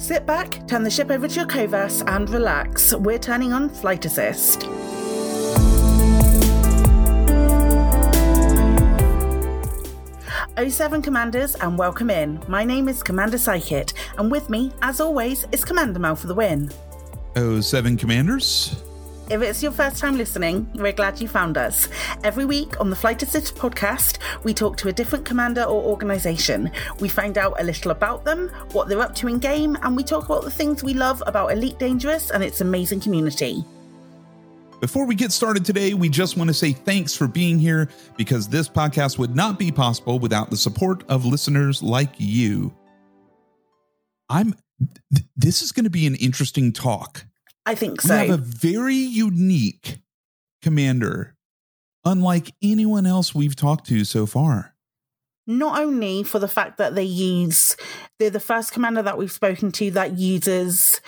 Sit back, turn the ship over to your Covas, and relax. We're turning on Flight Assist. O7 Commanders, and welcome in. My name is Commander Psychit, and with me, as always, is Commander Mel for the win. Oh, seven commanders. If it's your first time listening, we're glad you found us. Every week on the Flight Assist podcast, we talk to a different commander or organisation. We find out a little about them, what they're up to in game, and we talk about the things we love about Elite Dangerous and its amazing community. Before we get started today, we just want to say thanks for being here because this podcast would not be possible without the support of listeners like you. I'm th- this is going to be an interesting talk. I think We so. have a very unique commander, unlike anyone else we've talked to so far. not only for the fact that they use they're the first commander that we've spoken to that uses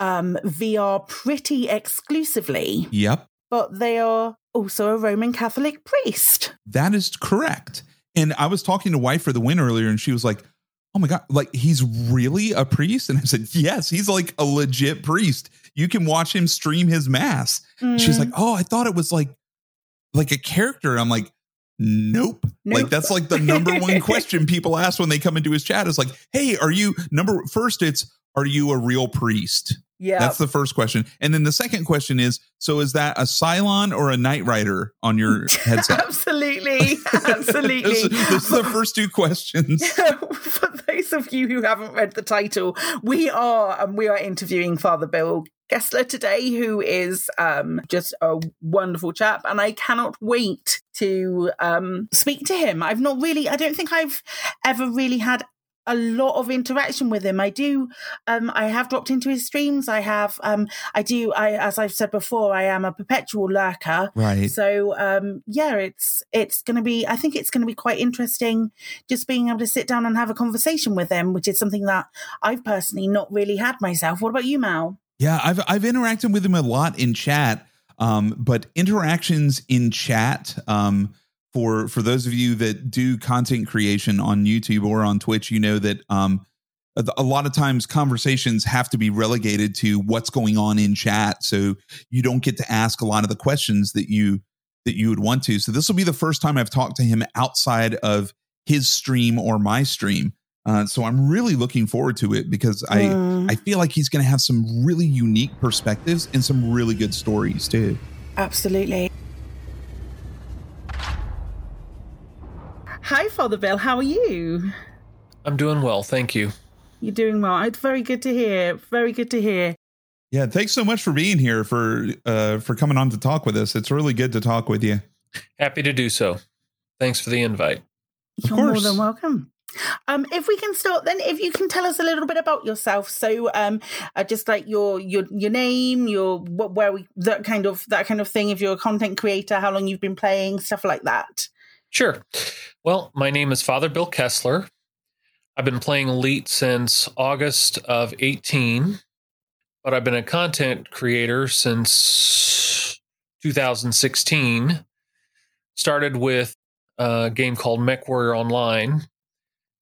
um, VR pretty exclusively, Yep, but they are also a Roman Catholic priest. that is correct. And I was talking to wife for the win earlier, and she was like, "Oh my god, like he's really a priest?" And I said, "Yes, he's like a legit priest. You can watch him stream his mass." She's Mm, like, "Oh, I thought it was like like a character." I'm like, "Nope." Like that's like the number one question people ask when they come into his chat is like, "Hey, are you number first it's are you a real priest?" Yeah, That's the first question. And then the second question is, so is that a Cylon or a Knight Rider on your headset? absolutely, absolutely. this, this is the first two questions. For those of you who haven't read the title, we are and we are interviewing Father Bill Gessler today, who is um, just a wonderful chap, and I cannot wait to um, speak to him. I've not really, I don't think I've ever really had a lot of interaction with him. I do, um, I have dropped into his streams. I have, um, I do, I as I've said before, I am a perpetual lurker. Right. So um, yeah, it's it's going to be. I think it's going to be quite interesting, just being able to sit down and have a conversation with them, which is something that I've personally not really had myself. What about you, Mal? Yeah, I've I've interacted with him a lot in chat. Um, but interactions in chat, um, for for those of you that do content creation on YouTube or on Twitch, you know that um a lot of times conversations have to be relegated to what's going on in chat. So you don't get to ask a lot of the questions that you that you would want to. So this will be the first time I've talked to him outside of his stream or my stream. Uh, so I'm really looking forward to it because I Mm, I feel like he's going to have some really unique perspectives and some really good stories too. absolutely. Hi, Father Bill. How are you? I'm doing well, thank you. You're doing well. It's very good to hear. Very good to hear. Yeah, thanks so much for being here for uh for coming on to talk with us. It's really good to talk with you. Happy to do so. Thanks for the invite. Of You're more course. than welcome. Um, if we can start then, if you can tell us a little bit about yourself, so um, uh, just like your your your name, your what, where we that kind of that kind of thing. If you're a content creator, how long you've been playing, stuff like that. Sure. Well, my name is Father Bill Kessler. I've been playing Elite since August of 18, but I've been a content creator since 2016. Started with a game called Mech Warrior Online.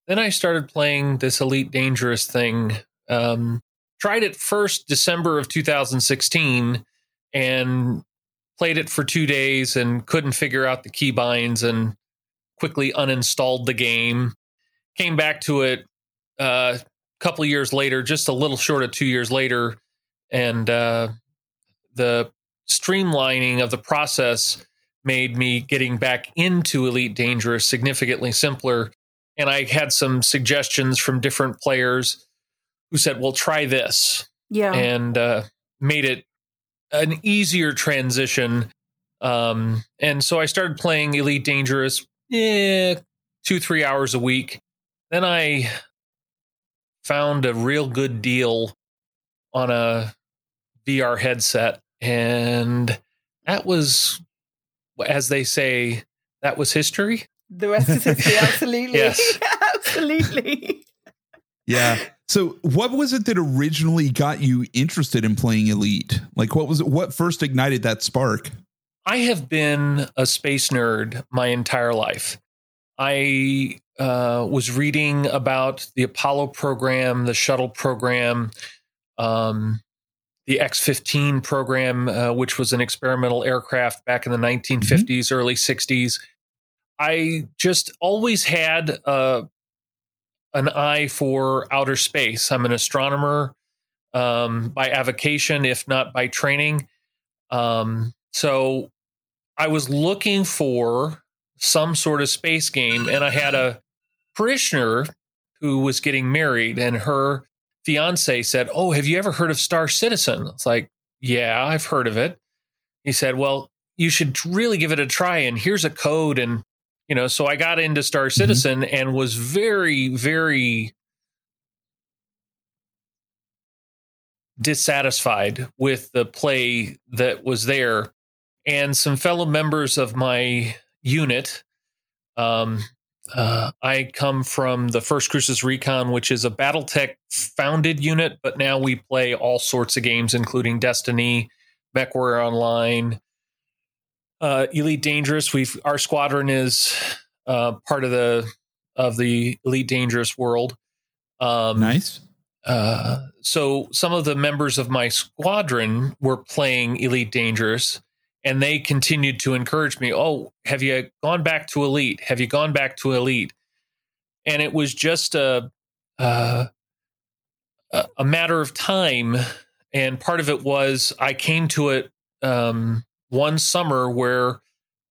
Then I started playing this Elite Dangerous thing. Um, tried it first December of 2016 and played it for two days and couldn't figure out the keybinds and quickly uninstalled the game. Came back to it uh, a couple of years later, just a little short of two years later, and uh, the streamlining of the process made me getting back into Elite Dangerous significantly simpler. And I had some suggestions from different players who said, "Well, try this." Yeah, and uh, made it an easier transition. Um, and so I started playing Elite Dangerous, eh, two three hours a week. Then I found a real good deal on a VR headset, and that was, as they say, that was history. the rest is history. Absolutely, Yes. absolutely. Yeah. So what was it that originally got you interested in playing Elite? Like what was it what first ignited that spark? I have been a space nerd my entire life. I uh, was reading about the Apollo program, the shuttle program, um, the X 15 program, uh, which was an experimental aircraft back in the 1950s, mm-hmm. early 60s. I just always had uh, an eye for outer space. I'm an astronomer um, by avocation, if not by training. Um, so I was looking for some sort of space game, and I had a parishioner who was getting married, and her fiance said, "Oh, have you ever heard of Star Citizen?" It's like, "Yeah, I've heard of it." He said, "Well, you should really give it a try, and here's a code." And you know, so I got into Star mm-hmm. Citizen mm-hmm. and was very, very dissatisfied with the play that was there. And some fellow members of my unit, um, uh, I come from the First Crucis Recon, which is a BattleTech founded unit, but now we play all sorts of games, including Destiny, MechWarrior Online, uh, Elite Dangerous. We've our squadron is uh, part of the of the Elite Dangerous world. Um, nice. Uh, so some of the members of my squadron were playing Elite Dangerous, and they continued to encourage me. Oh, have you gone back to Elite? Have you gone back to Elite? And it was just a uh, a matter of time, and part of it was I came to it um, one summer where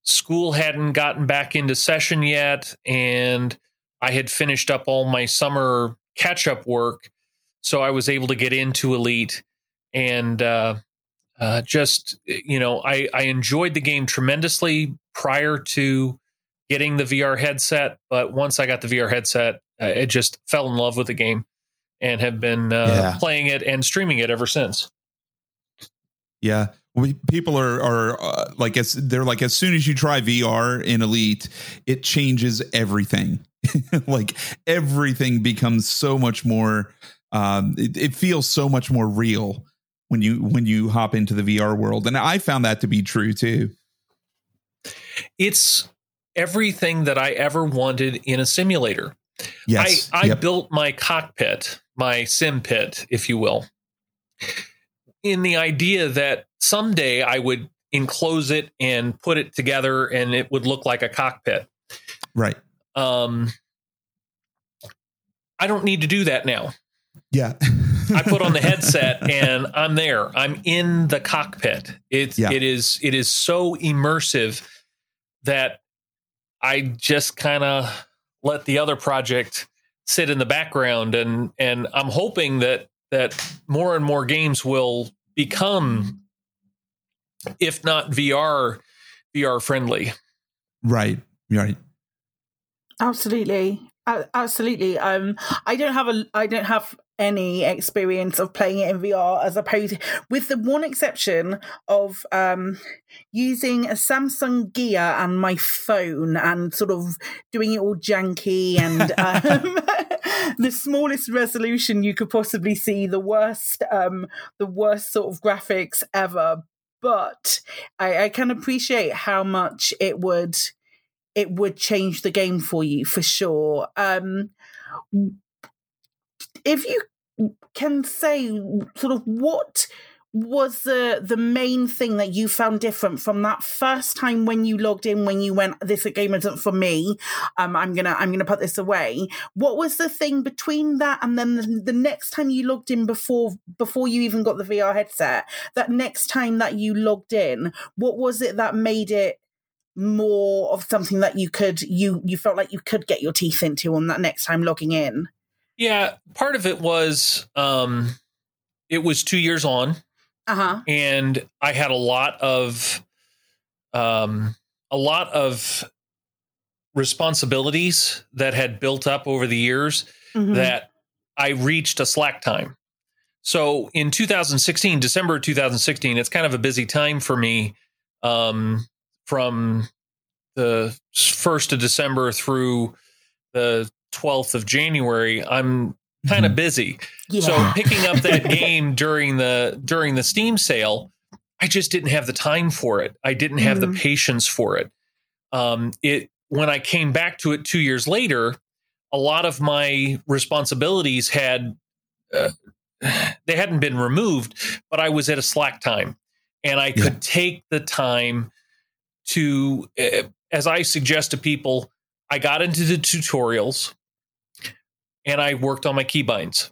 school hadn't gotten back into session yet, and I had finished up all my summer catch up work so I was able to get into Elite and uh, uh, just you know I, I enjoyed the game tremendously prior to getting the VR headset, but once I got the VR headset, uh, it just fell in love with the game and have been uh, yeah. playing it and streaming it ever since. Yeah, we, people are are uh, like as they're like as soon as you try VR in Elite, it changes everything. like everything becomes so much more um, it, it feels so much more real when you when you hop into the VR world, and I found that to be true too. It's everything that I ever wanted in a simulator. Yes, I, I yep. built my cockpit, my sim pit, if you will, in the idea that someday I would enclose it and put it together and it would look like a cockpit. Right. Um, I don't need to do that now. Yeah. I put on the headset and I'm there. I'm in the cockpit. It's yeah. it is it is so immersive that I just kind of let the other project sit in the background and and I'm hoping that that more and more games will become if not VR VR friendly. Right. Right. Absolutely. absolutely. Um, I don't have a, I don't have any experience of playing it in VR as opposed with the one exception of um, using a Samsung Gear and my phone and sort of doing it all janky and um, the smallest resolution you could possibly see, the worst, um, the worst sort of graphics ever. But I, I can appreciate how much it would it would change the game for you for sure. Um, if you can say sort of what was the the main thing that you found different from that first time when you logged in when you went this game isn't for me. Um i'm gonna i'm gonna put this away. What was the thing between that and then the, the next time you logged in before before you even got the vr headset that next time that you logged in what was it that made it more of something that you could you you felt like you could get your teeth into on that next time logging in yeah, part of it was um it was 2 years on. Uh-huh. And I had a lot of um a lot of responsibilities that had built up over the years mm-hmm. that I reached a slack time. So in 2016, December 2016, it's kind of a busy time for me um, from the 1st of December through the 12th of January, I'm kind of mm-hmm. busy. Yeah. So picking up that game during the during the Steam sale, I just didn't have the time for it. I didn't have mm-hmm. the patience for it. Um, it when I came back to it two years later, a lot of my responsibilities had uh, they hadn't been removed, but I was at a slack time, and I could yeah. take the time to, uh, as I suggest to people, I got into the tutorials, and I worked on my keybinds.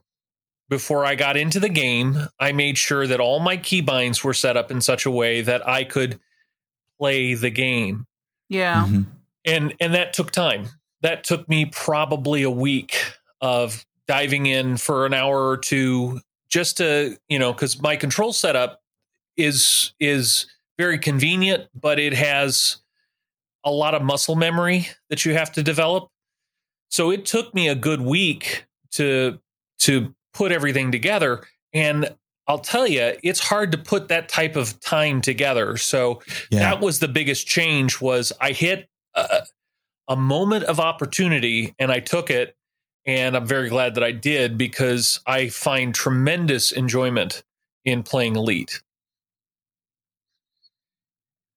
Before I got into the game, I made sure that all my keybinds were set up in such a way that I could play the game. Yeah. Mm-hmm. And and that took time. That took me probably a week of diving in for an hour or two just to, you know, cuz my control setup is is very convenient, but it has a lot of muscle memory that you have to develop. So it took me a good week to to put everything together and I'll tell you, it's hard to put that type of time together. So yeah. that was the biggest change. Was I hit a, a moment of opportunity and I took it, and I'm very glad that I did because I find tremendous enjoyment in playing Elite.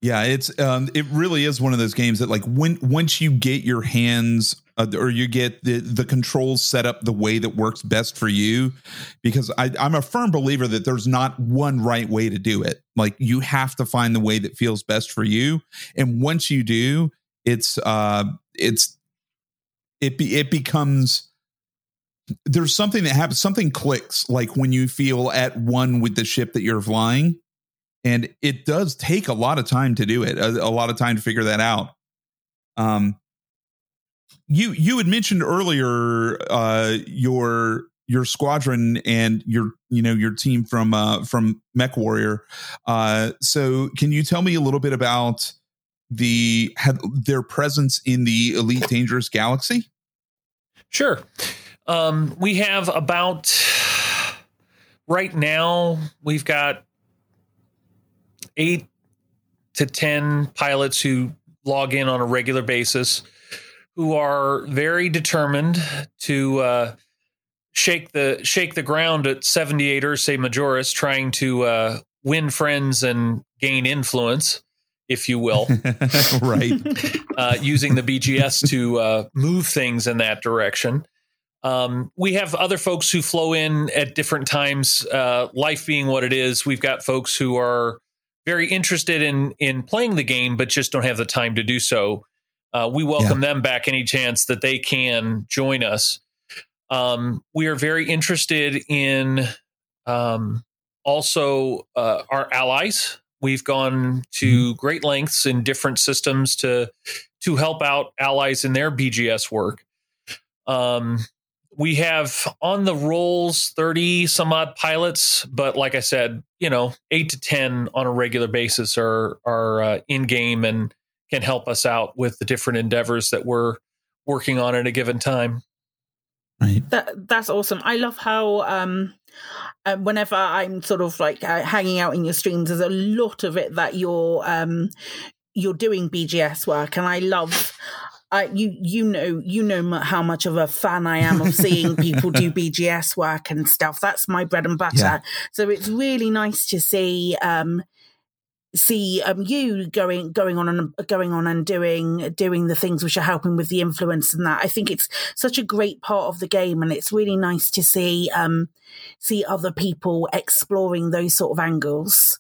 Yeah, it's um, it really is one of those games that like when once you get your hands uh, or you get the the controls set up the way that works best for you, because I, I'm a firm believer that there's not one right way to do it. Like you have to find the way that feels best for you, and once you do, it's uh it's it be, it becomes there's something that happens something clicks like when you feel at one with the ship that you're flying. And it does take a lot of time to do it a, a, lot of time to figure that out. Um you you had mentioned earlier uh your your squadron and your you know your team from uh from mech warrior. Uh so can you tell me a little bit about the have their presence in the elite dangerous galaxy? Sure. Um we have about right now we've got eight to 10 pilots who log in on a regular basis who are very determined to uh, shake the shake the ground at 78 Ursae Majoris, trying to uh, win friends and gain influence, if you will. right. uh, using the BGS to uh, move things in that direction. Um, we have other folks who flow in at different times. Uh, life being what it is, we've got folks who are very interested in in playing the game, but just don't have the time to do so. Uh, we welcome yeah. them back any chance that they can join us. Um, we are very interested in um, also uh, our allies. We've gone to mm-hmm. great lengths in different systems to to help out allies in their BGS work. Um, we have on the rolls 30 some odd pilots but like i said you know 8 to 10 on a regular basis are are uh, in game and can help us out with the different endeavors that we're working on at a given time right that that's awesome i love how um uh, whenever i'm sort of like uh, hanging out in your streams there's a lot of it that you're um you're doing bgs work and i love I, you you know you know how much of a fan I am of seeing people do BGS work and stuff. That's my bread and butter. Yeah. So it's really nice to see um, see um, you going going on and going on and doing doing the things which are helping with the influence and that. I think it's such a great part of the game, and it's really nice to see um, see other people exploring those sort of angles.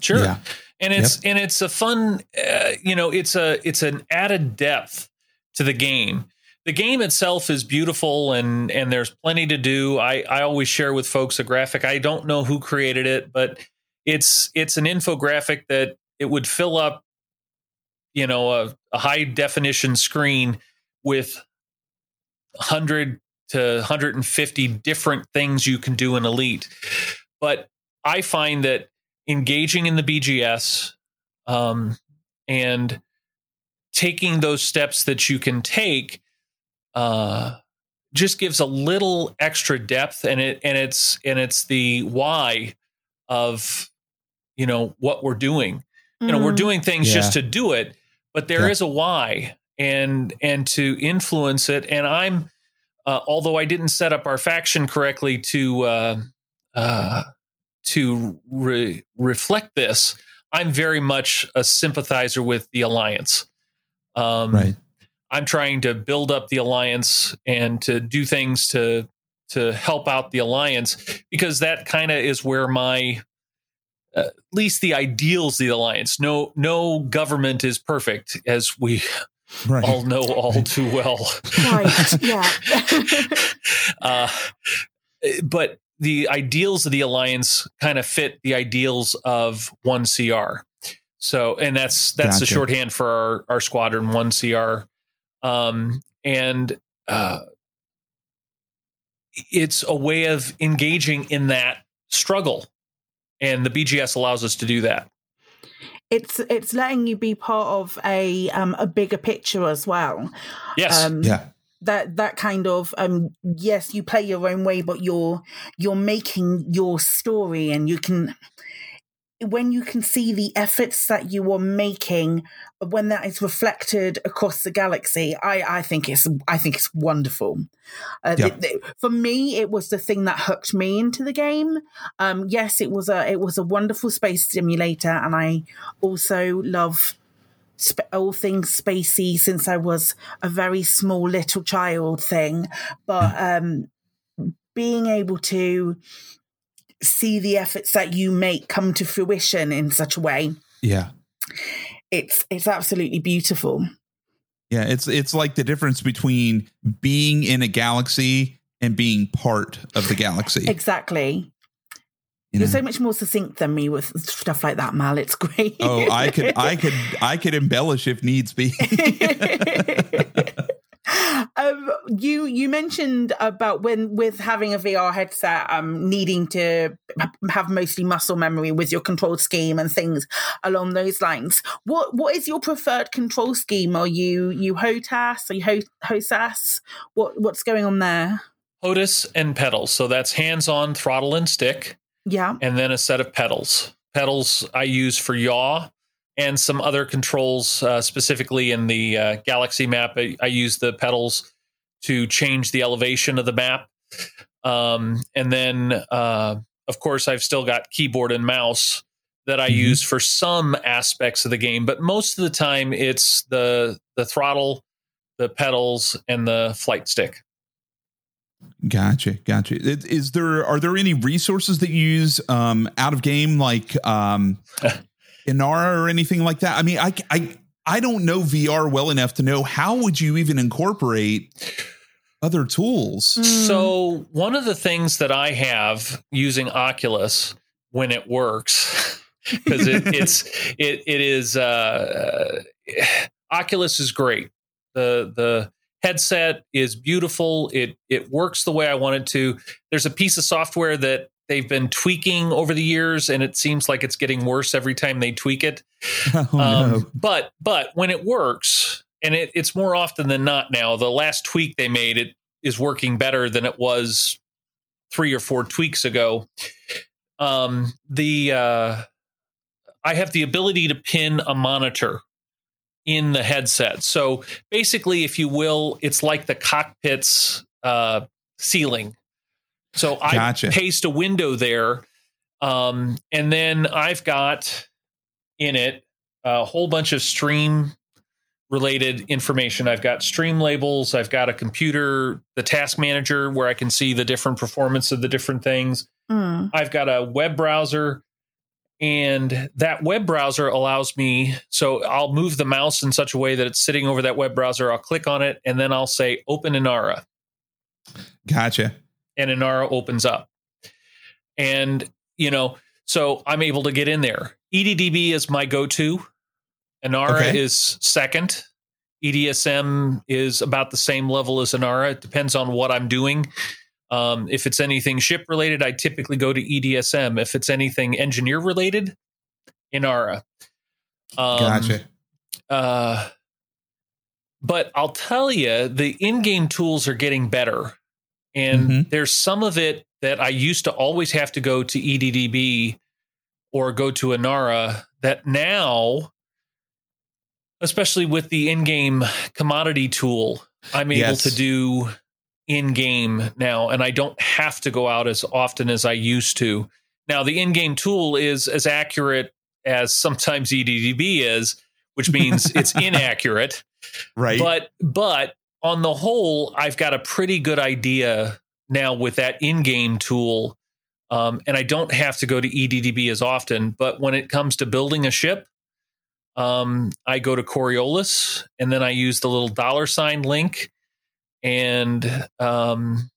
Sure. Yeah. And it's yep. and it's a fun, uh, you know, it's a it's an added depth to the game. The game itself is beautiful and and there's plenty to do. I I always share with folks a graphic. I don't know who created it, but it's it's an infographic that it would fill up you know a, a high definition screen with 100 to 150 different things you can do in elite. But i find that engaging in the bgs um, and taking those steps that you can take uh, just gives a little extra depth and it and it's and it's the why of you know what we're doing mm. you know we're mm. doing things yeah. just to do it but there yeah. is a why and and to influence it and i'm uh, although i didn't set up our faction correctly to uh, uh, to re- reflect this i'm very much a sympathizer with the alliance um, right. I'm trying to build up the alliance and to do things to to help out the alliance because that kind of is where my at least the ideals of the alliance. No, no government is perfect, as we right. all know all too well. Right. Yeah. uh, but the ideals of the alliance kind of fit the ideals of one CR. So, and that's that's gotcha. the shorthand for our, our squadron one CR. Um, and uh, it's a way of engaging in that struggle, and the BGS allows us to do that. It's it's letting you be part of a um, a bigger picture as well. Yes. Um, yeah that that kind of um yes you play your own way but you're you're making your story and you can when you can see the efforts that you are making when that is reflected across the galaxy i i think it's i think it's wonderful. Uh, yeah. for me it was the thing that hooked me into the game. Um yes it was a it was a wonderful space simulator and i also love sp- all things spacey since i was a very small little child thing. But um being able to see the efforts that you make come to fruition in such a way. Yeah. It's it's absolutely beautiful. Yeah, it's it's like the difference between being in a galaxy and being part of the galaxy. Exactly. You You're so much more succinct than me with stuff like that, Mal. It's great. Oh, I could, I could, I could embellish if needs be. um, you you mentioned about when with having a VR headset, um, needing to have mostly muscle memory with your control scheme and things along those lines. What what is your preferred control scheme? Are you you HOTAS? Are you HOSAS? What what's going on there? HOTAS and pedals. So that's hands on throttle and stick. Yeah. And then a set of pedals. Pedals I use for yaw and some other controls, uh, specifically in the uh, Galaxy map. I, I, use the pedals to change the elevation of the map. Um, and then, uh, of course, I've still got keyboard and mouse that I mm-hmm. use for some aspects of the game, but most of the time it's the the throttle, the pedals, and the flight stick. Gotcha, gotcha. Is there are there any resources that you use um, out of game like um, Inara or anything like that? I mean, I, I, I don't know VR well enough to know how would you even incorporate other tools. Hmm. So one of the things that I have using Oculus when it works, because it, it's it it is uh, Oculus is great. The the headset is beautiful. It it works the way I want it to. There's a piece of software that they've been tweaking over the years, and it seems like it's getting worse every time they tweak it. Oh, um, no. But but when it works, and it, it's more often than not now. The last tweak they made it is working better than it was three or four tweaks ago. Um, the uh, I have the ability to pin a monitor in the headset. So basically, if you will, it's like the cockpit's uh, ceiling so I gotcha. paste a window there. Um, and then I've got in it a whole bunch of stream related information. I've got stream labels, I've got a computer, the task manager where I can see the different performance of the different things. Mm. I've got a web browser and that web browser allows me so I'll move the mouse in such a way that it's sitting over that web browser. I'll click on it and then I'll say open Inara. Gotcha and Inara opens up. And, you know, so I'm able to get in there. EDDB is my go to, Inara okay. is second. EDSM is about the same level as Inara. It depends on what I'm doing. Um, if it's anything ship related, I typically go to EDSM. If it's anything engineer related, Inara. Um, gotcha. Uh, but I'll tell you, the in game tools are getting better. And mm-hmm. there's some of it that I used to always have to go to EDDB or go to Inara that now, especially with the in game commodity tool, I'm able yes. to do in game now. And I don't have to go out as often as I used to. Now, the in game tool is as accurate as sometimes EDDB is, which means it's inaccurate. right. But but on the whole, I've got a pretty good idea now with that in-game tool. Um, and I don't have to go to EDDB as often. But when it comes to building a ship, um, I go to Coriolis and then I use the little dollar sign link, and um,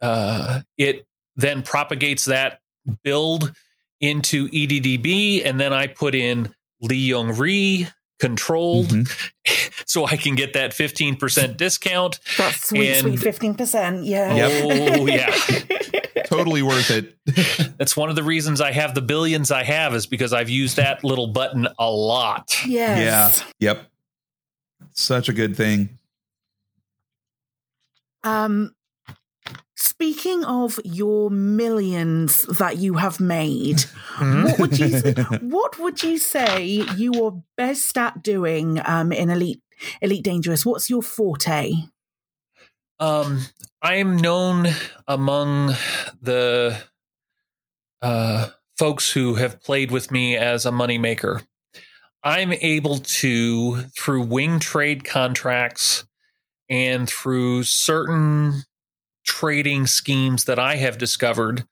uh, it then propagates that build into EDDB, and then I put in Li Yong-Rui controlled Mhm. so I can get that 15% discount. That's sweet, And- sweet 15%. Yeah. Oh, yeah. totally worth it. That's one of the reasons I have the billions I have is because I've used that little button a lot. Yes. Yeah. Yep. Such a good thing. Um, speaking of your millions that you have made, what would you what would you say you are best at doing um, in Elite Elite Dangerous? What's your forte? Um, I am known among the uh, folks who have played with me as a moneymaker. I'm able to, through wing trade contracts and through certain trading schemes that I have discovered,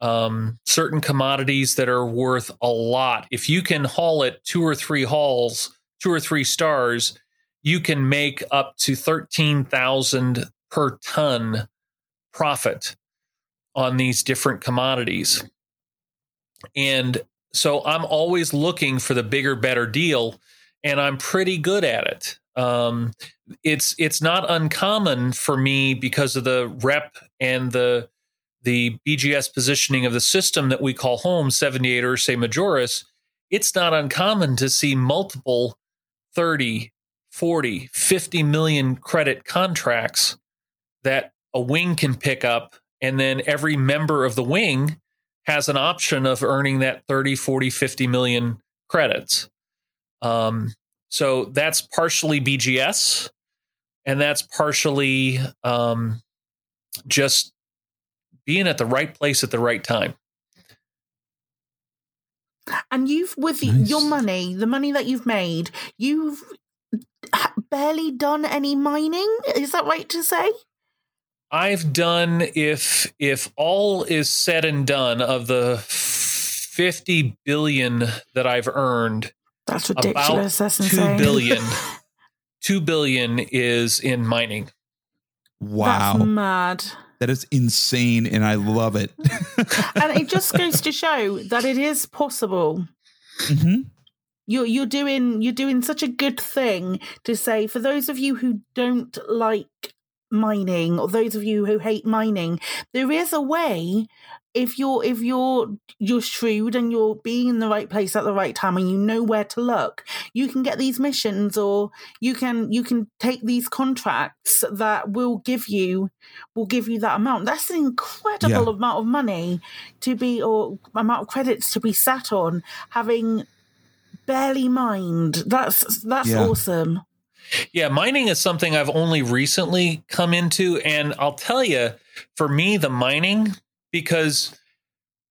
um, certain commodities that are worth a lot. If you can haul it two or three hauls, two or three stars, you can make up to 13,000 per ton profit on these different commodities. And so I'm always looking for the bigger, better deal, and I'm pretty good at it. Um, it's it's not uncommon for me because of the rep and the the BGS positioning of the system that we call home 78 Ursae Majoris. It's not uncommon to see multiple 30, 40, 50 million credit contracts that a wing can pick up. And then every member of the wing has an option of earning that 30, 40, 50 million credits. Um, so that's partially BGS, and that's partially um, just being at the right place at the right time. And you've with Nice. your money, the money that you've made, you've barely done any mining. Is that right to say? I've done if if all is said and done of the 50 billion that I've earned, That's about ridiculous. That's two insane. billion, two billion is in mining. Wow. That's mad. that is insane and I love it. and it just goes to show that it is possible. Mhm. You're you're doing you're doing such a good thing to say for those of you who don't like mining or those of you who hate mining, there is a way if you're if you're you're shrewd and you're being in the right place at the right time and you know where to look, you can get these missions or you can you can take these contracts that will give you will give you that amount. That's an incredible amount of money to be or amount of credits to be sat on having barely mined. That's that's Yeah. awesome. Yeah, mining is something I've only recently come into. And I'll tell you, for me, the mining, because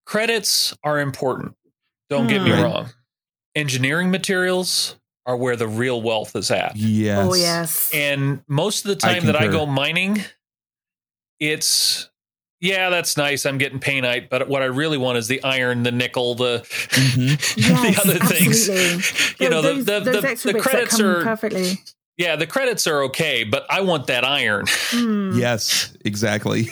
credits are important. Don't get me Hmm. Right. wrong. Engineering materials are where the real wealth is at. Yes. Oh yes. And most of the I time that I go mining, it's yeah, that's nice. I'm getting painite, but what I really want is the iron, the nickel, the Mhm. Yes, the other things. absolutely. You know, those, the the, those the, extra the credits are perfectly. Yeah, the credits are okay, but I want that iron. Hmm. Yes, exactly.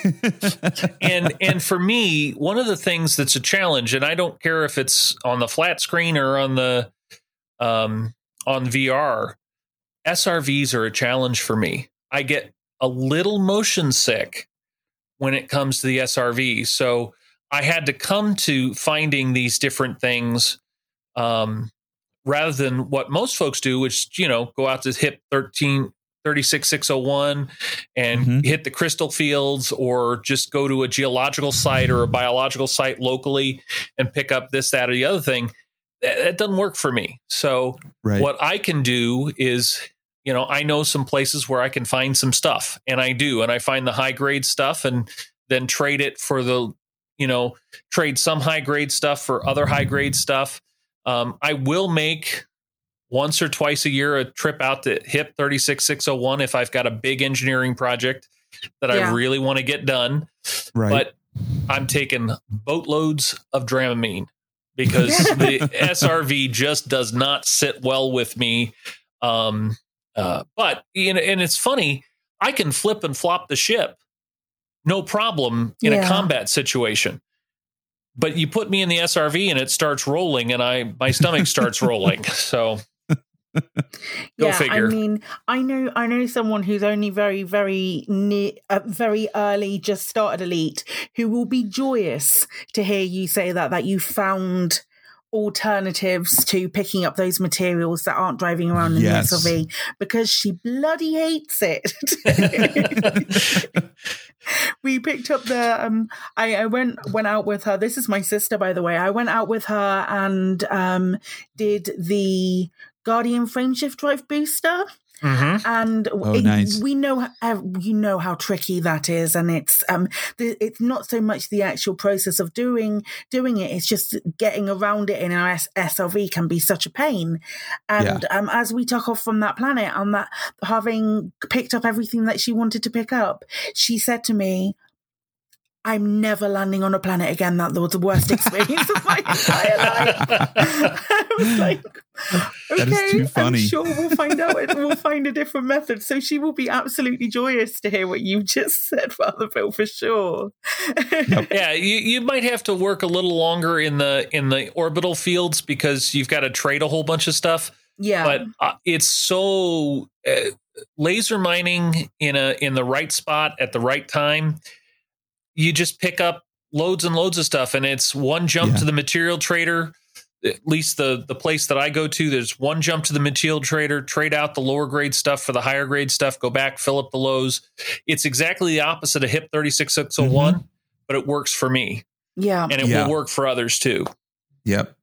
and and for me, one of the things that's a challenge, and I don't care if it's on the flat screen or on the um, on VR, SRVs are a challenge for me. I get a little motion sick when it comes to the SRV, so I had to come to finding these different things um, rather than what most folks do, which you know go out to hit 13 36601 and Mhm. hit the crystal fields or just go to a geological site or a biological site locally and pick up this that or the other thing that, that doesn't work for me so right. what i can do is you know i know some places where i can find some stuff and i do and i find the high grade stuff and then trade it for the you know trade some high grade stuff for other high grade stuff um, i will make once or twice a year a trip out to HIP 36601 if I've got a big engineering project that Yeah. I really want to get done. Right. But I'm taking boatloads of Dramamine because the SRV just does not sit well with me. Um, uh, but you know, and it's funny, I can flip and flop the ship, no problem in a combat situation. But you put me in the SRV and it starts rolling, and I my stomach starts rolling. So Go yeah, figure. I mean, I know, I know someone who's only very, very near, uh, very early, just started elite, who will be joyous to hear you say that that you found alternatives to picking up those materials that aren't driving around in Yes. the SRV because she bloody hates it. we picked up the um I, I went went out with her. This is my sister by the way. I went out with her and um did the guardian frameshift drive booster Mhm. and Oh, it- nice. we know uh, you know how tricky that is and it's um the, it's not so much the actual process of doing doing it it's just getting around it in our S- SRV can be such a pain and um as we took off from that planet on that having picked up everything that she wanted to pick up she said to me I'm never landing on a planet again. That was the worst experience of my entire life. I was like, That is okay, too funny. I'm sure we'll find out. We'll find a different method. So she will be absolutely joyous to hear what you just said, Father Bill, for sure. yeah, you, you might have to work a little longer in the in the orbital fields because you've got to trade a whole bunch of stuff. yeah, but uh, it's so uh, laser mining in a in the right spot at the right time you just pick up loads and loads of stuff and it's one jump Yeah. to the material trader at least the the place that I go to there's one jump to the material trader trade out the lower grade stuff for the higher grade stuff go back fill up the lows it's exactly the opposite of hip 36601 but it works for me yeah, and it Yeah. will work for others too Yep.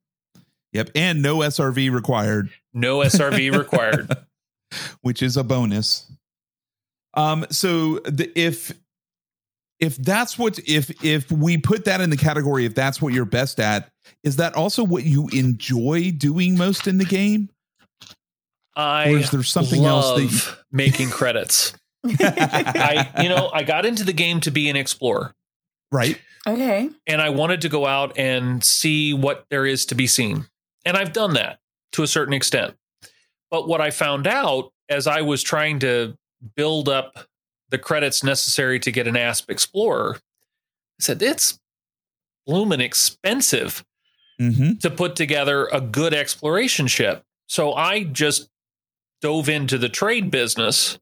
Yep. And no SRV required, no SRV required which is a bonus. Um, so the, if if that's what if if we put that in the category if that's what you're best at, is that also what you enjoy doing most in the game? I Or is there something else that love you- making credits. I you know, I got into the game to be an explorer Right. okay, and I wanted to go out and see what there is to be seen. And I've done that to a certain extent. But what I found out as I was trying to build up the credits necessary to get an ASP Explorer, I said it's bloomin' expensive Mm-hmm. to put together a good exploration ship. So I just dove into the trade business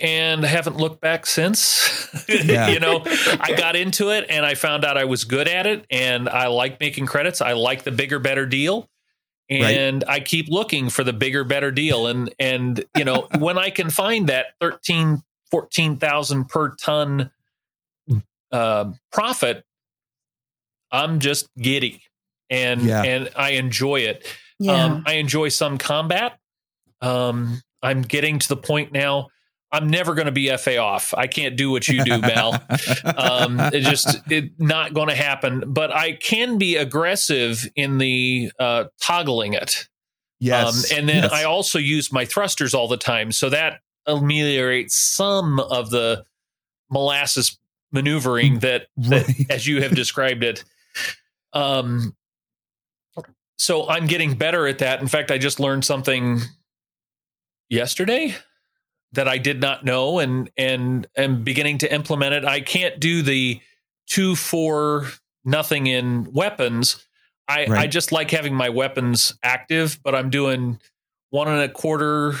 and haven't looked back since. Yeah. you know, I got into it and I found out I was good at it and I like making credits. I like the bigger better deal. And I keep looking for the bigger better deal and and you know, when I can find that 13 14,000 per ton uh, profit I'm just giddy and Yeah. and I enjoy it. yeah, Um, I enjoy some combat. Um, I'm getting to the point now. I'm never going to be FA off. I can't do what you do, Mel. um, it just it not going to happen. But I can be aggressive in the uh, toggling it. yes. Um, and then yes. I also use my thrusters all the time, so that ameliorates some of the molasses maneuvering that, that as you have described it. Um, so I'm getting better at that. In fact, I just learned something yesterday that I did not know, and and am beginning to implement it. I can't do the two four nothing in weapons. I, Right. I just like having my weapons active, but I'm doing one and a quarter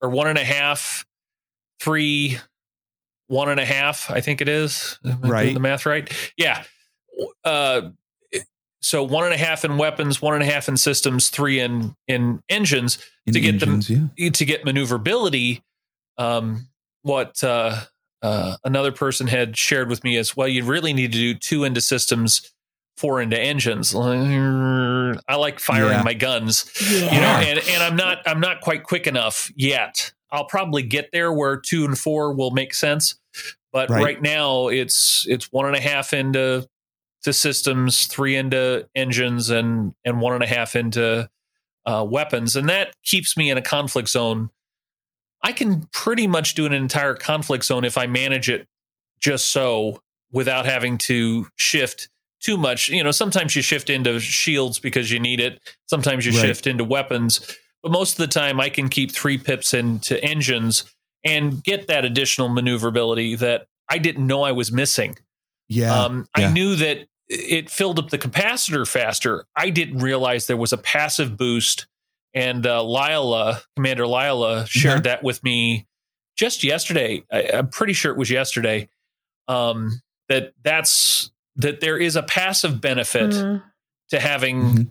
or one and a half, three, one and a half. I think it is. Am I doing Right. the math right? Yeah. Uh, so one and a half in weapons, one and a half in systems, three in in engines In to get them- engines, yeah. to get maneuverability, um, what uh, uh, another person had shared with me is, well, you really need to do two into systems, four into engines. I like firing Yeah. my guns, yeah, you know, and, and I'm not I'm not quite quick enough yet. I'll probably get there where two and four will make sense, but Right. right, now it's it's one and a half into to systems, three into engines, and and one and a half into uh, weapons, and that keeps me in a conflict zone. I can pretty much do an entire conflict zone if I manage it just so without having to shift too much. You know, sometimes you shift into shields because you need it. Sometimes you Right. shift into weapons, but most of the time I can keep three pips into engines and get that additional maneuverability that I didn't know I was missing. Yeah. Um, yeah. I knew that it filled up the capacitor faster. I didn't realize there was a passive boost, and uh, Lila, Commander Lila, shared Uh-huh. that with me just yesterday. I, I'm pretty sure it was yesterday. Um, that that's that there is a passive benefit Mm. to having Mhm.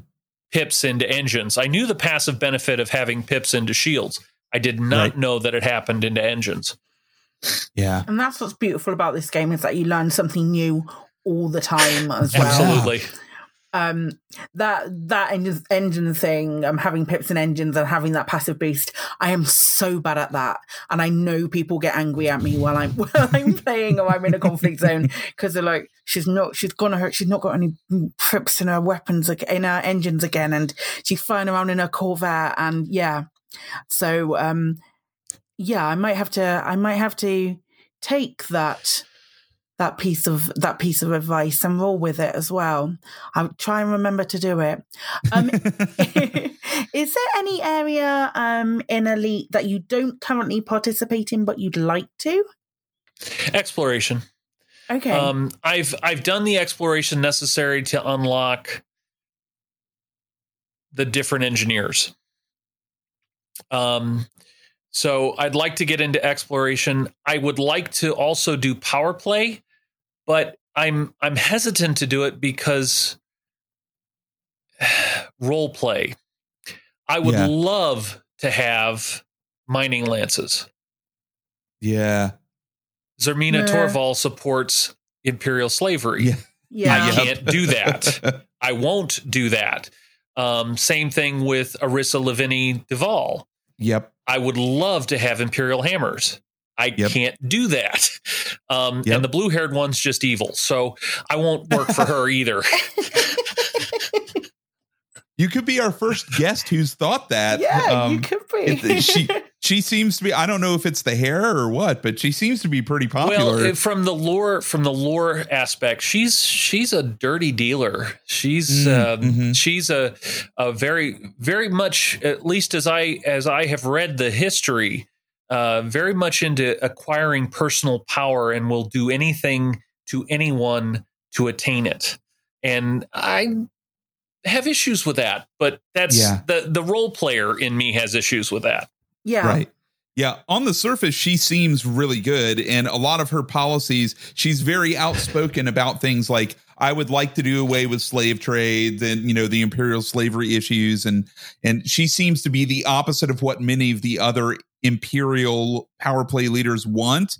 pips into engines. I knew the passive benefit of having pips into shields. I did not Right. know that it happened into engines. yeah. And that's what's beautiful about this game is that you learn something new all the time as well. Absolutely. Um that that engine, engine thing um having pips and engines and having that passive boost i am so bad at that. And i know people get angry at me while i'm while i'm playing or i'm in a conflict zone because they're like she's not she's gonna hurt she's not got any pips in her weapons in her engines again. And she's flying around in her corvette and yeah. So um yeah i might have to i might have to take that that piece of that piece of advice and roll with it as well. I'll try and remember to do it. Um, is there any area um, in Elite that you don't currently participate in but you'd like to? Exploration. Okay. Um, I've I've done the exploration necessary to unlock the different engineers. Um, so I'd like to get into exploration. I would like to also do power play, but I'm I'm hesitant to do it because role play. I would Yeah. love to have mining lances. Yeah. Zemina Nah. Torval supports imperial slavery. Yeah. yeah. I can't do that. I won't do that. Um, same thing with Arissa Lavigny-Duval. yep. I would love to have Imperial hammers. I Yep. can't do that. Um, Yep. And the blue haired one's just evil. So I won't work for her either. You could be our first guest who's thought that. yeah, you Um, could be. it- she she seems to be. I don't know if it's the hair or what, but she seems to be pretty popular. Well, uh, from the lore, from the lore aspect, she's she's a dirty dealer. She's Mm, um, mhm. she's a a very very much at least as I as I have read the history, uh, very much into acquiring personal power and will do anything to anyone to attain it. And I have issues with that, but that's Yeah. the the role player in me has issues with that. yeah. Right. Yeah, on the surface, she seems really good. And a lot of her policies, she's very outspoken about things like, I would like to do away with slave trade and, you know, the imperial slavery issues. And, and she seems to be the opposite of what many of the other imperial power play leaders want.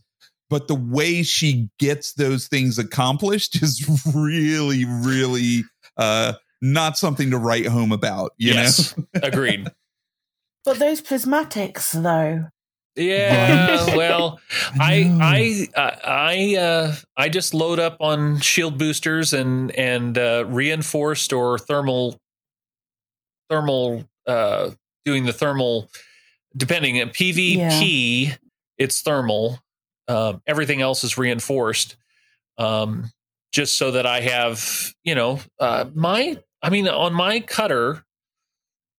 But the way she gets those things accomplished is really, really, uh, not something to write home about, you yes, know? agreed. But those prismatics, though. Yeah, well, I. I I I, uh, I just load up on shield boosters and and uh, reinforced or thermal thermal uh, doing the thermal depending on PvP. It's thermal. Um, everything else is reinforced. Um, just so that I have you know uh, my I mean on my cutter.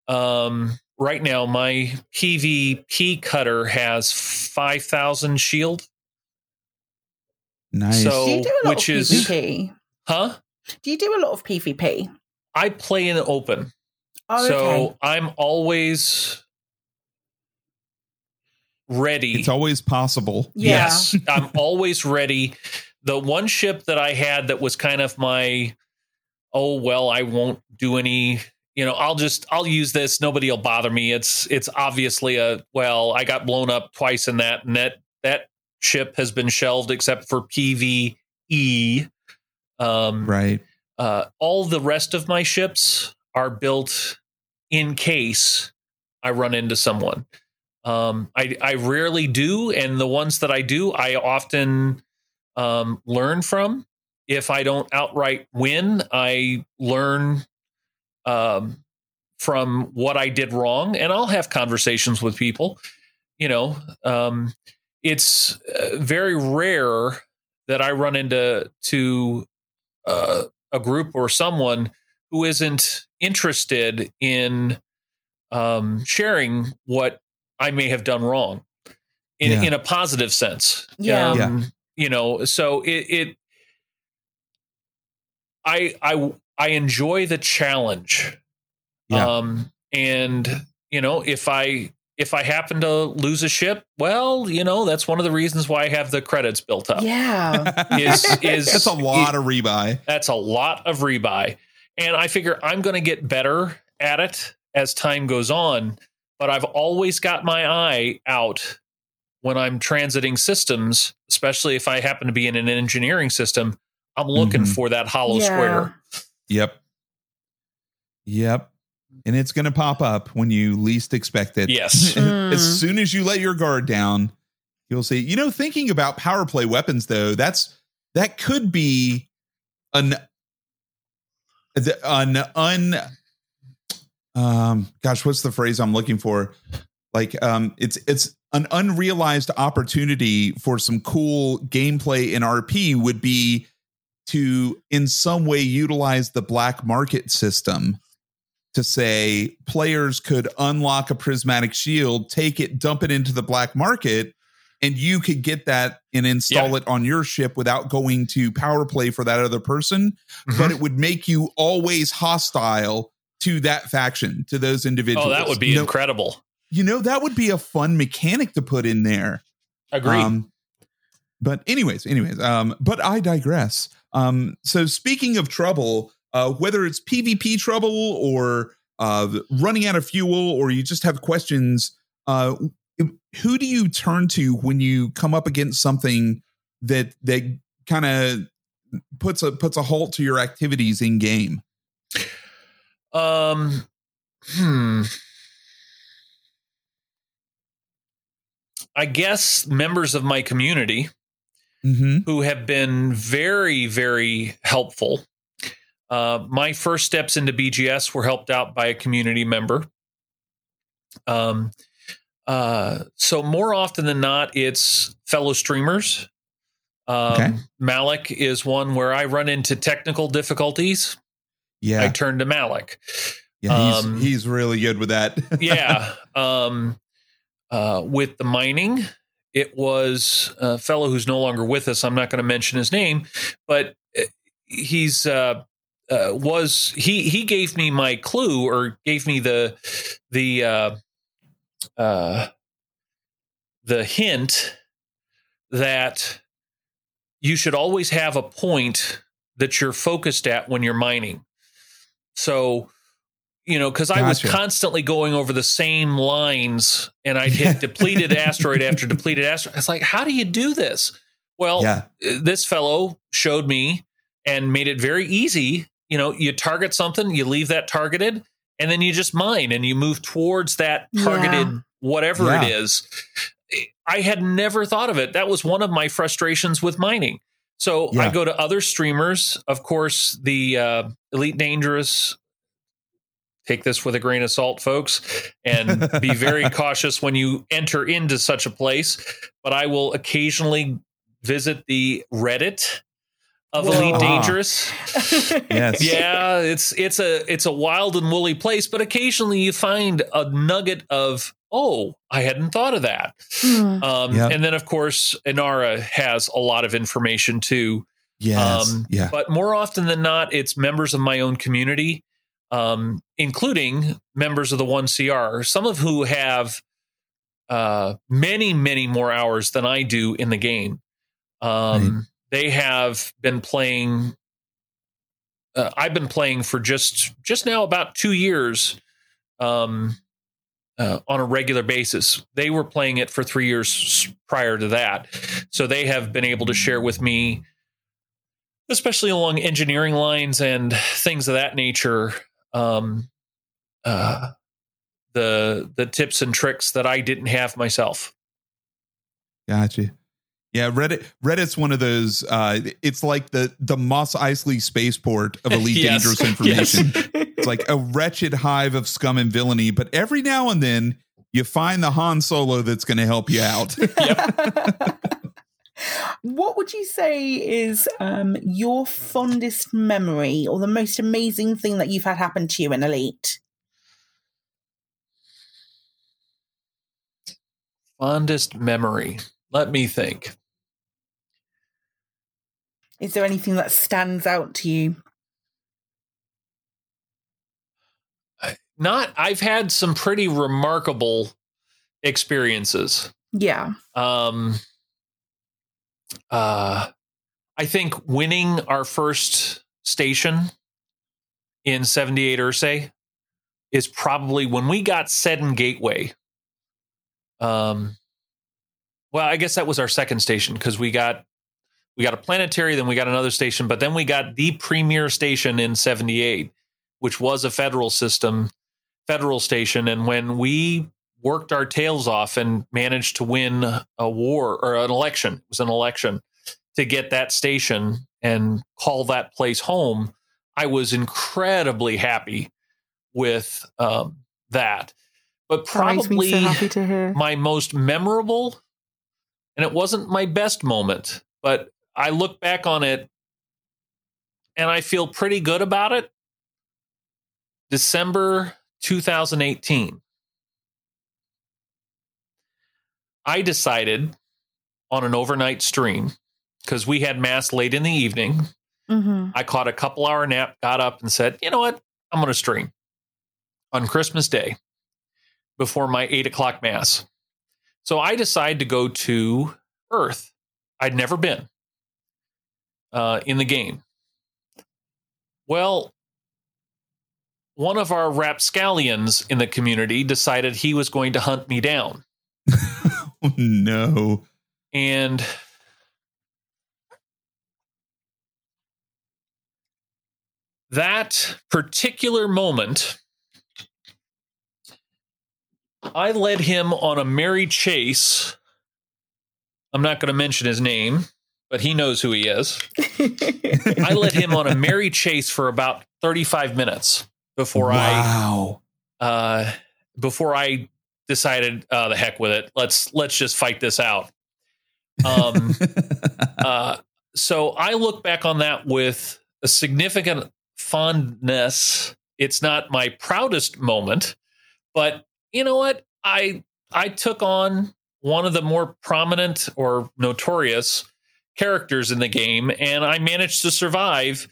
Um, right now my PvP cutter has 5000 shield. Nice. So- Do you do a lot which of is- PvP? Huh? Do you do a lot of PvP? I play in the open. Oh, so okay. I'm always ready. it's always possible. Yeah. Yes, I'm always ready. The one ship that I had that was kind of my, oh well, I won't do any. You know, I'll just I'll use this. Nobody will bother me. It's it's obviously a well. I got blown up twice in that, and that that ship has been shelved except for PVE. Um, Right. uh, all the rest of my ships are built in case I run into someone. Um, I, I rarely do, and the ones that I do, I often um, learn from. If I don't outright win, I learn um, from what I did wrong, and I'll have conversations with people. You know, um, it's uh, very rare that I run into to uh, a group or someone who isn't interested in um, sharing what I may have done wrong in Yeah. in a positive sense. Yeah. Yeah. You know, so it, it I I I enjoy the challenge. Yeah. Um and you know, if I if I happen to lose a ship, well, you know, that's one of the reasons why I have the credits built up. Yeah. Is is That's a lot of rebuy. that's a lot of rebuy. And I figure I'm going to get better at it as time goes on, but I've always got my eye out when I'm transiting systems, especially if I happen to be in an engineering system. I'm looking Mhm. for that hollow Yeah. square. Yep. Yep. And it's going to pop up when you least expect it. Yes. Mm. as soon as you let your guard down, you'll see. You know, thinking about power play weapons, though, that's that could be an an un um gosh what's the phrase i'm looking for like um it's it's an unrealized opportunity for some cool gameplay in rp would be to in some way utilize the black market system to say players could unlock a prismatic shield, take it, dump it into the black market, and you could get that and install Yeah. it on your ship without going to power play for that other person. Mhm. But it would make you always hostile to that faction, to those individuals. Oh, that would be you know, incredible. you know, that would be a fun mechanic to put in there. Agreed. Um, but anyways, anyways, um, but I digress. Um, so speaking of trouble, uh, whether it's PvP trouble or uh, running out of fuel, or you just have questions, uh, who do you turn to when you come up against something that that kind of puts a puts a halt to your activities in game? Um, hmm. I guess members of my community Mm-hmm. who have been very, very helpful. Uh, my first steps into BGS were helped out by a community member. Um, uh, so more often than not, it's fellow streamers. Um, Okay. Malik is one where I run into technical difficulties. Yeah, I turn to Malik. yeah, he's, um, he's really good with that. yeah. Um, uh, with the mining, it was a fellow who's no longer with us. I'm not going to mention his name, but uh, he's uh, uh, was he he gave me my clue or gave me the the uh, uh, the hint that you should always have a point that you're focused at when you're mining. So, you know, because I was constantly going over the same lines and I'd hit depleted asteroid after depleted asteroid. It's like, how do you do this? Well, yeah, uh, this fellow showed me and made it very easy. You know, you target something, you leave that targeted, and then you just mine and you move towards that targeted Yeah. whatever Yeah. it is. I had never thought of it. That was one of my frustrations with mining. So I go to other streamers, of course, the uh, Elite Dangerous. Take this with a grain of salt, folks, and be very cautious when you enter into such a place. But I will occasionally visit the Reddit of Whoa. Elite Ah. Dangerous. yes, Yeah, it's it's a it's a wild and woolly place, but occasionally you find a nugget of oh, I hadn't thought of that. Hmm. Um, Yeah. And then of course, Inara has a lot of information too. yes, Um, yeah, But more often than not, it's members of my own community, um, including members of the One CR, some of who have uh, many, many more hours than I do in the game. Um, They have been playing. Uh, I've been playing for just just now about two years. Um, uh, on a regular basis. They were playing it for three years prior to that. So they have been able to share with me, especially along engineering lines and things of that nature, um, uh, the the tips and tricks that I didn't have myself. Gotcha. Yeah, Reddit. Reddit's one of those. Uh, it's like the the Mos Eisley spaceport of elite Yes. dangerous information. It's like a wretched hive of scum and villainy, but every now and then you find the Han Solo that's going to help you out. what would you say is um, your fondest memory or the most amazing thing that you've had happen to you in Elite? Fondest memory. Let me think. Is there anything that stands out to you? Not, I've had some pretty remarkable experiences. Yeah. Um, uh, I think winning our first station in 78 Ursae is probably when we got Seddon Gateway. Um, well, I guess that was our second station because we got we got a planetary, then we got another station, but then we got the premier station in 78, which was a federal system, federal station. And when we worked our tails off and managed to win a war or an election, it was an election to get that station and call that place home, I was incredibly happy with um, that. But probably so my most memorable, and it wasn't my best moment, but I look back on it and I feel pretty good about it. December 2018. I decided on an overnight stream because we had mass late in the evening. Mm-hmm. I caught a couple hour nap, got up and said, you know what? I'm going to stream on Christmas Day before my eight o'clock mass. So I decide to go to Earth. I'd never been uh, in the game. Well, one of our rapscallions in the community decided he was going to hunt me down. Oh, no. And that particular moment, I led him on a merry chase. I'm not going to mention his name, but he knows who he is. I led him on a merry chase for about 35 minutes before wow. I uh, before I decided uh, the heck with it. Let's let's just fight this out. Um, uh, so I look back on that with a significant fondness. It's not my proudest moment, but you know what? I I took on one of the more prominent or notorious characters in the game and I managed to survive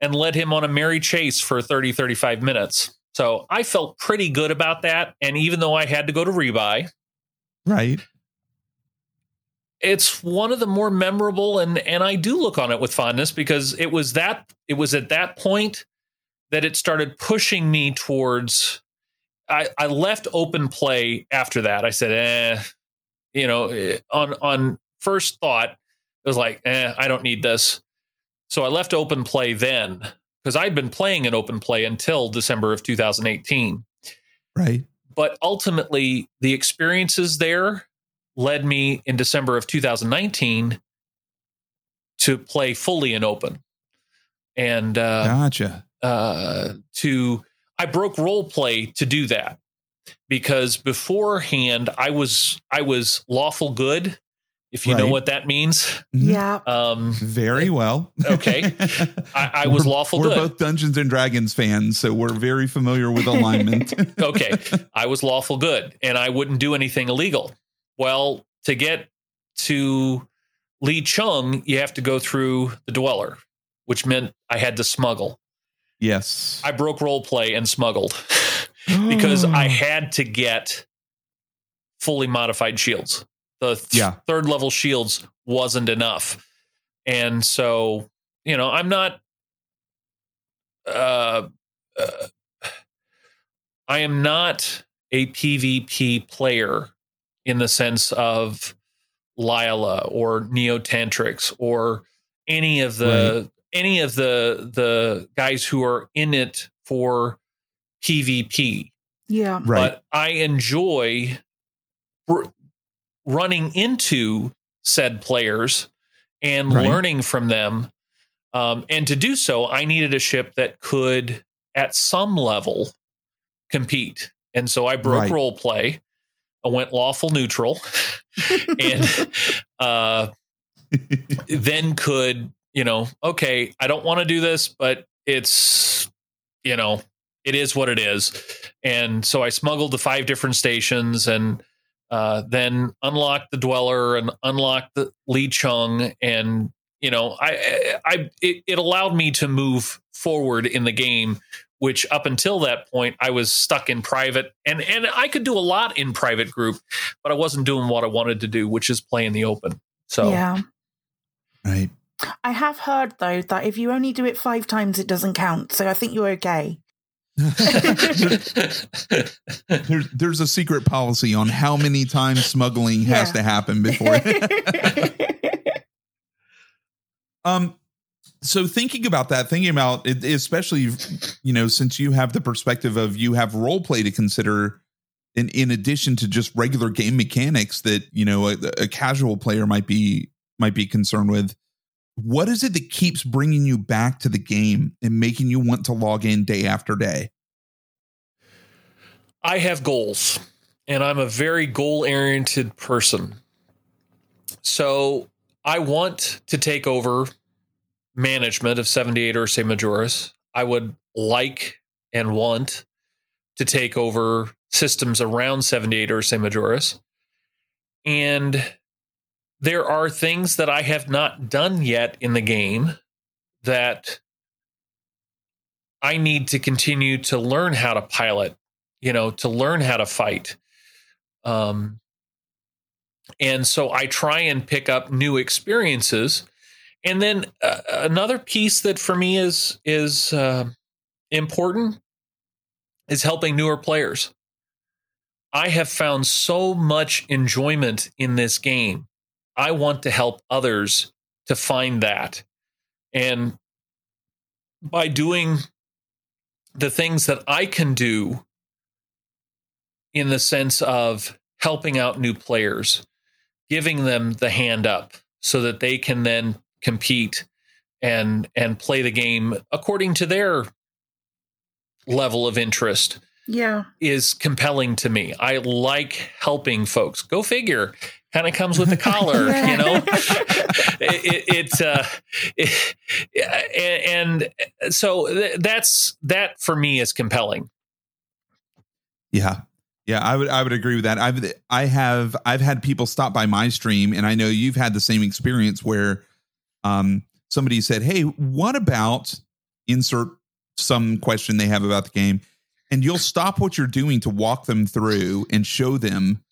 and led him on a merry chase for 30 35 minutes. So I felt pretty good about that and even though I had to go to rebuy, right. It's one of the more memorable and and I do look on it with fondness because it was that it was at that point that it started pushing me towards I, I left open play after that. I said, eh, you know, eh, on on first thought, it was like, eh, I don't need this. So I left open play then because I'd been playing in open play until December of 2018. Right. But ultimately, the experiences there led me in December of 2019 to play fully in open. And uh, gotcha. Uh, to I broke role play to do that because beforehand I was I was lawful good if you right. know what that means. Mm-hmm. Yeah. Um, very well. Okay. I, I was we're, lawful we're good. both Dungeons and Dragons fans, so we're very familiar with alignment. okay. I was lawful good and I wouldn't do anything illegal. Well, to get to Lei Cheung, you have to go through the dweller, which meant I had to smuggle. Yes. I broke role play and smuggled because I had to get fully modified shields the th- yeah. third level shields wasn't enough. And so, you know, I'm not uh, uh I am not a PvP player in the sense of Lyla or Neotantrix or any of the right. any of the the guys who are in it for PvP. Yeah. Right. But I enjoy running into said players and right. learning from them. Um, and to do so, I needed a ship that could at some level compete. And so I broke Right. role play. I went lawful neutral and uh, then could, you know, okay, I don't want to do this, but it's, you know, it is what it is. And so I smuggled to five different stations and uh, then unlock the dweller and unlock the Lei Cheung and you know I I it, it allowed me to move forward in the game which up until that point I was stuck in private and and I could do a lot in private group but I wasn't doing what I wanted to do which is play in the open. So Yeah. right. I have heard though that if you only do it five times, it doesn't count. So I think you're okay. There's there's a secret policy on how many times smuggling has to happen before. um, so thinking about that, thinking about it, especially you know, since you have the perspective of you have role play to consider. In, in addition to just regular game mechanics that you know a, a casual player might be might be concerned with what is it that keeps bringing you back to the game and making you want to log in day after day I have goals, and I'm a very goal oriented person. So I want to take over management of 78 Ursae Majoris. I would like and want to take over systems around 78 Ursae Majoris. And there are things that I have not done yet in the game that I need to continue to learn how to pilot you know, to learn how to fight. Um, and so I try and pick up new experiences. And then uh, another piece that for me is is uh, important is helping newer players. I have found so much enjoyment in this game. I want to help others to find that. And by doing the things that I can do in the sense of helping out new players, giving them the hand up so that they can then compete and and play the game according to their level of interest yeah. is compelling to me. I like helping folks. Go figure. Kind of comes with the collar, you know. it, it, it, uh, it and, and so th- that's that for me is compelling. Yeah. Yeah, I would I would agree with that. I've I have I've had people stop by my stream and I know you've had the same experience where um somebody said, "Hey, what about insert some question they have about the game?" And you'll stop what you're doing to walk them through and show them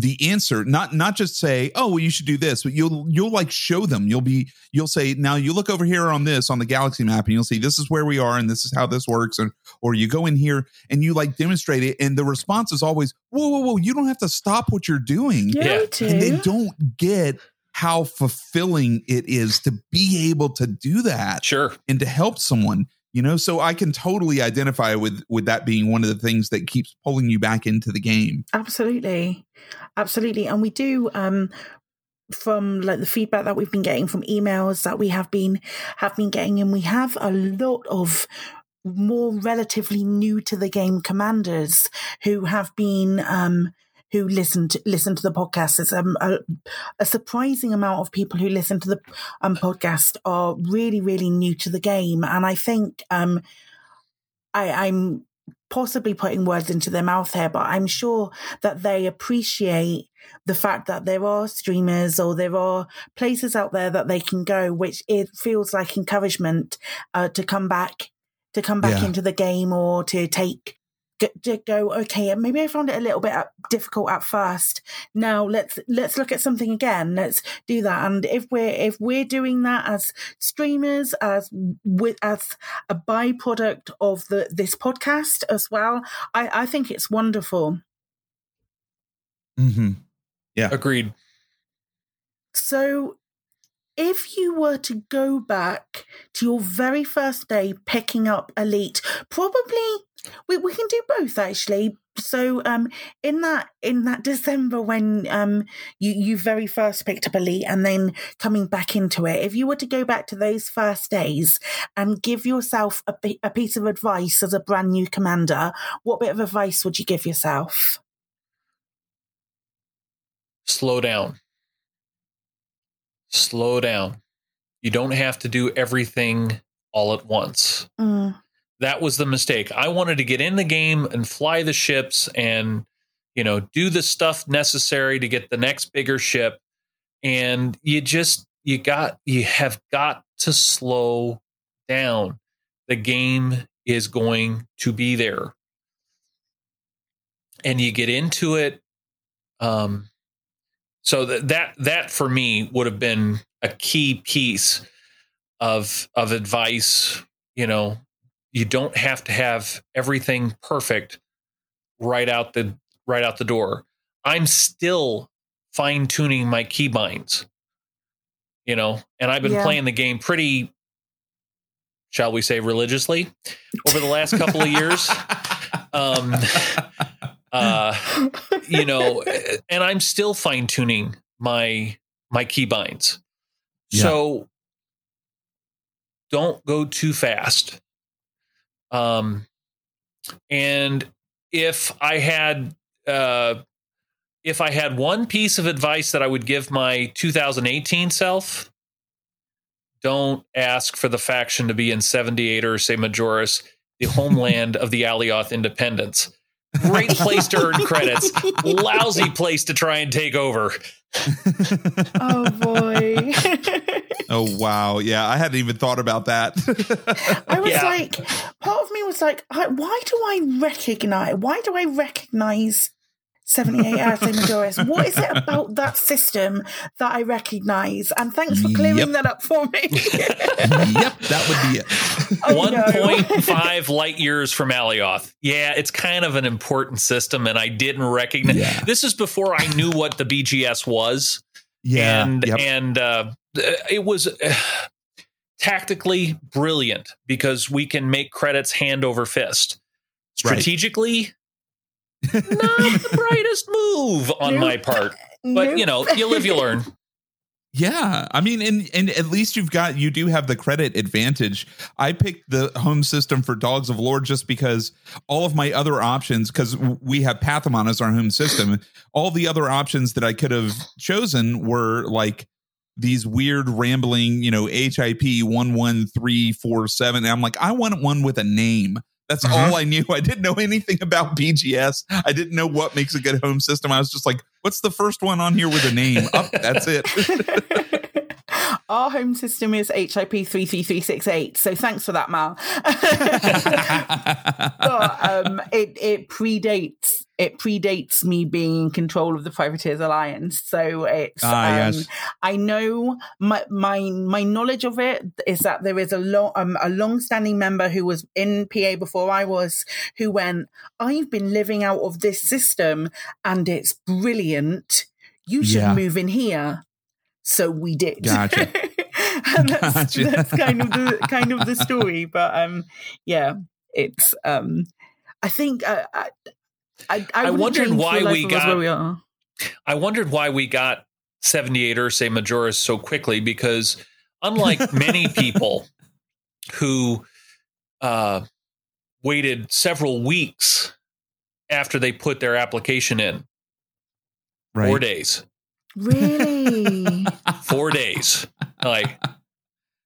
the answer not not just say oh well you should do this but you'll you'll like show them you'll be you'll say now you look over here on this on the galaxy map and you'll see this is where we are and this is how this works and or you go in here and you like demonstrate it and the response is always whoa whoa whoa you don't have to stop what you're doing Yeah, Yeah. too. and they don't get how fulfilling it is to be able to do that Sure. and to help someone you know so i can totally identify with with that being one of the things that keeps pulling you back into the game Absolutely. Absolutely. And we do um from like the feedback that we've been getting from emails that we have been have been getting and we have a lot of more relatively new to the game commanders who have been um who listen to listen to the podcast. It's um, a, a surprising amount of people who listen to the um, podcast are really, really new to the game, and I think um, I, I'm possibly putting words into their mouth here, but I'm sure that they appreciate the fact that there are streamers or there are places out there that they can go, which it feels like encouragement uh, to come back to come back Yeah. into the game or to take g- to go okay maybe i found it a little bit uh, difficult at first. Now let's let's look at something again. Let's do that. And if we're if we're doing that as streamers as with as a byproduct of the this podcast as well i i think it's wonderful. Mm-hmm. Yeah. Agreed. So, if you were to go back to your very first day picking up Elite, probably we, we can do both actually. so um in that in that December when um you you very first picked up Elite and then coming back into it, if you were to go back to those first days and give yourself a, a piece of advice as a brand new commander, what bit of advice would you give yourself? Slow down. Slow down. You don't have to do everything all at once. Mm. That was the mistake. I wanted to get in the game and fly the ships and, you know, do the stuff necessary to get the next bigger ship. And you just, you got, you have got to slow down. The game is going to be there. And you get into it. Um, so that, that, that for me would have been a key piece of, of advice, you know, you don't have to have everything perfect right out the right out the door. I'm still fine tuning my keybinds, you know, and I've been Yeah. playing the game pretty, shall we say, religiously over the last couple of years. Um, uh, you know, and I'm still fine tuning my my keybinds. Yeah. So don't go too fast. Um, and if I had uh, if I had one piece of advice that I would give my 2018 self, don't ask for the faction to be in 78 Ursae Majoris, the homeland of the Alioth Independence. Great place to earn credits. Lousy place to try and take over. oh boy. oh wow, yeah, I hadn't even thought about that. I was Yeah. like, part of me was like, why do I recognize? Why do I recognize 78 Ursae Majoris? What is it about that system that I recognize? And thanks for clearing Yep. that up for me. yep, that would be it. Oh, no. 1.5 light years from Alioth. Yeah, it's kind of an important system, and I didn't recognize. Yeah. This is before I knew what the BGS was. Yeah, and yep. and uh, it was uh, tactically brilliant because we can make credits hand over fist. Right. Not the brightest move on Nope. my part, but you know, you live, you learn. Yeah, I mean, and and at least you've got you do have the credit advantage. I picked the home system for Dogs of Lore just because all of my other options, because we have Pathamon as our home system, all the other options that I could have chosen were like these weird rambling, you know, HIP one one three four seven. And I'm like, I want one with a name. That's Mhm. all I knew. I didn't know anything about BGS. I didn't know what makes a good home system. I was just like, what's the first one on here with a name? Up, that's it. Our home system is HIP 33368. So thanks for that, Mal. but um, it it predates it predates me being in control of the Privateers Alliance. So it's Ah, um, yes. I know my my my knowledge of it is that there is a long um, a long standing member who was in PA before I was who went. I've been living out of this system and it's brilliant. You should Yeah. move in here. So we did. Gotcha. and that's, Gotcha. that's kind of the kind of the story. But um, yeah, it's um, I think uh, I I, I, I wondered why we got- we are. I wondered why we got 78 Ursae Majoris so quickly because unlike many people who uh, waited several weeks after they put their application in, four days, Really? four days. Like,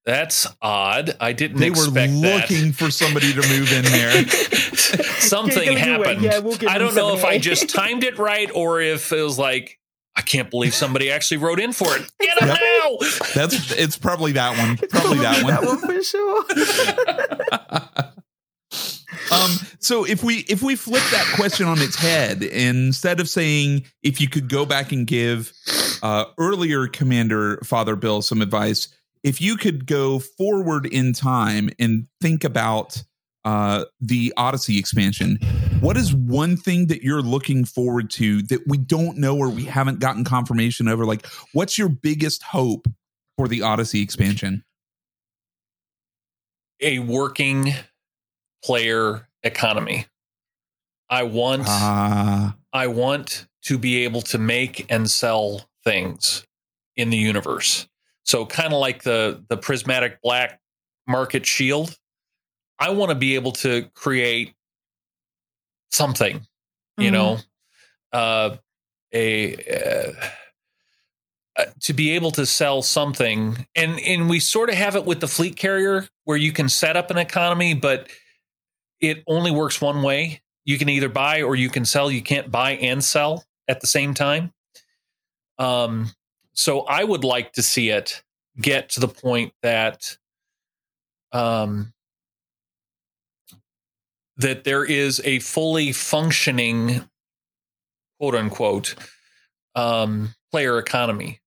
that's odd. I didn't They were expect looking for somebody to move in there. Something Give them away. happened. Yeah, we'll I don't know if I just timed it right or if it was like, I can't believe somebody actually wrote in for it. Get them Yep. now. That's it's probably that one. It's Probably that one. for sure. um so if we if we flip that question on its head instead of saying if you could go back and give uh earlier commander father bill some advice if you could go forward in time and think about uh the odyssey expansion what is one thing that you're looking forward to that we don't know or we haven't gotten confirmation over like what's your biggest hope for the odyssey expansion? A working player economy. I want Ah, I want to be able to make and sell things in the universe. So kind of like the the prismatic black market shield, I want to be able to create something, you Mhm. know, uh, a uh, uh, to be able to sell something, and and we sort of have it with the fleet carrier where you can set up an economy, but it only works one way. You can either buy or you can sell. You can't buy and sell at the same time. Um, so I would like to see it get to the point that um, that there is a fully functioning quote unquote um, player economy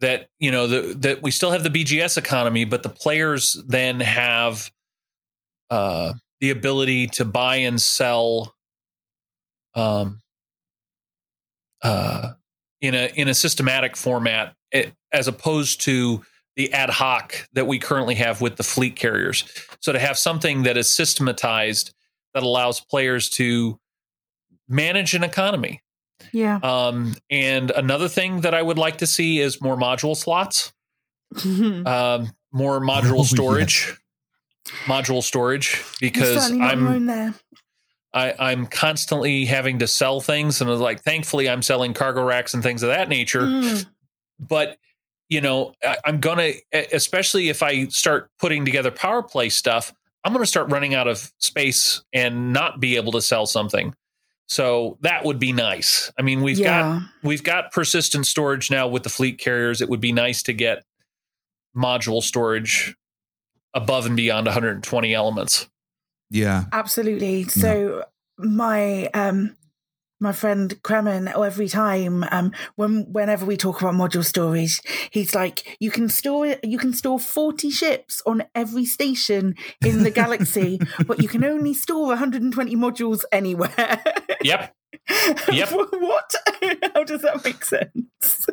that you know the, that we still have the bgs economy but the players then have uh, the ability to buy and sell um, uh, in a in a systematic format eh, as opposed to the ad hoc that we currently have with the fleet carriers. So to have something that is systematized that allows players to manage an economy. Yeah. Um, and another thing that I would like to see is more module slots, um, more module Oh, storage, module storage, because I'm. I, I'm constantly having to sell things, and like thankfully I'm selling cargo racks and things of that nature. Mm. But you know, I, I'm gonna, especially if I start putting together power play stuff, I'm gonna start running out of space and not be able to sell something. So that would be nice. I mean, we've got we've got persistent storage now with the fleet carriers. It would be nice to get module storage above and beyond 120 elements. yeah. Absolutely. So my um my friend Kremen every time um when whenever we talk about module storage, he's like, you can store you can store 40 ships on every station in the galaxy, but you can only store 120 modules anywhere. Yep. Yep. what? How does that make sense?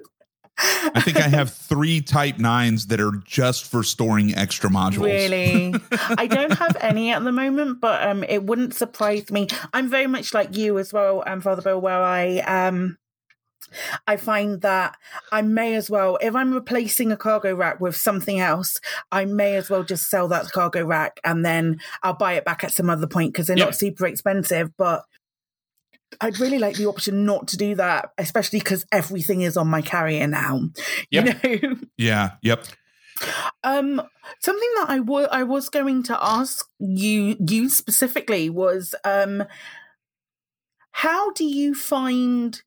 I think I have three Type Nines that are just for storing extra modules. Really? I don't have any at the moment, but um, it wouldn't surprise me. I'm very much like you as well, um, Father Bill, where I um, I find that I may as well, if I'm replacing a cargo rack with something else, I may as well just sell that cargo rack and then I'll buy it back at some other point because they're Yep. not super expensive. But I'd really like the option not to do that, especially because everything is on my carrier now. Yep. You know. Yeah. Yep. Um, something that I wa- I was going to ask you you specifically was um, how do you find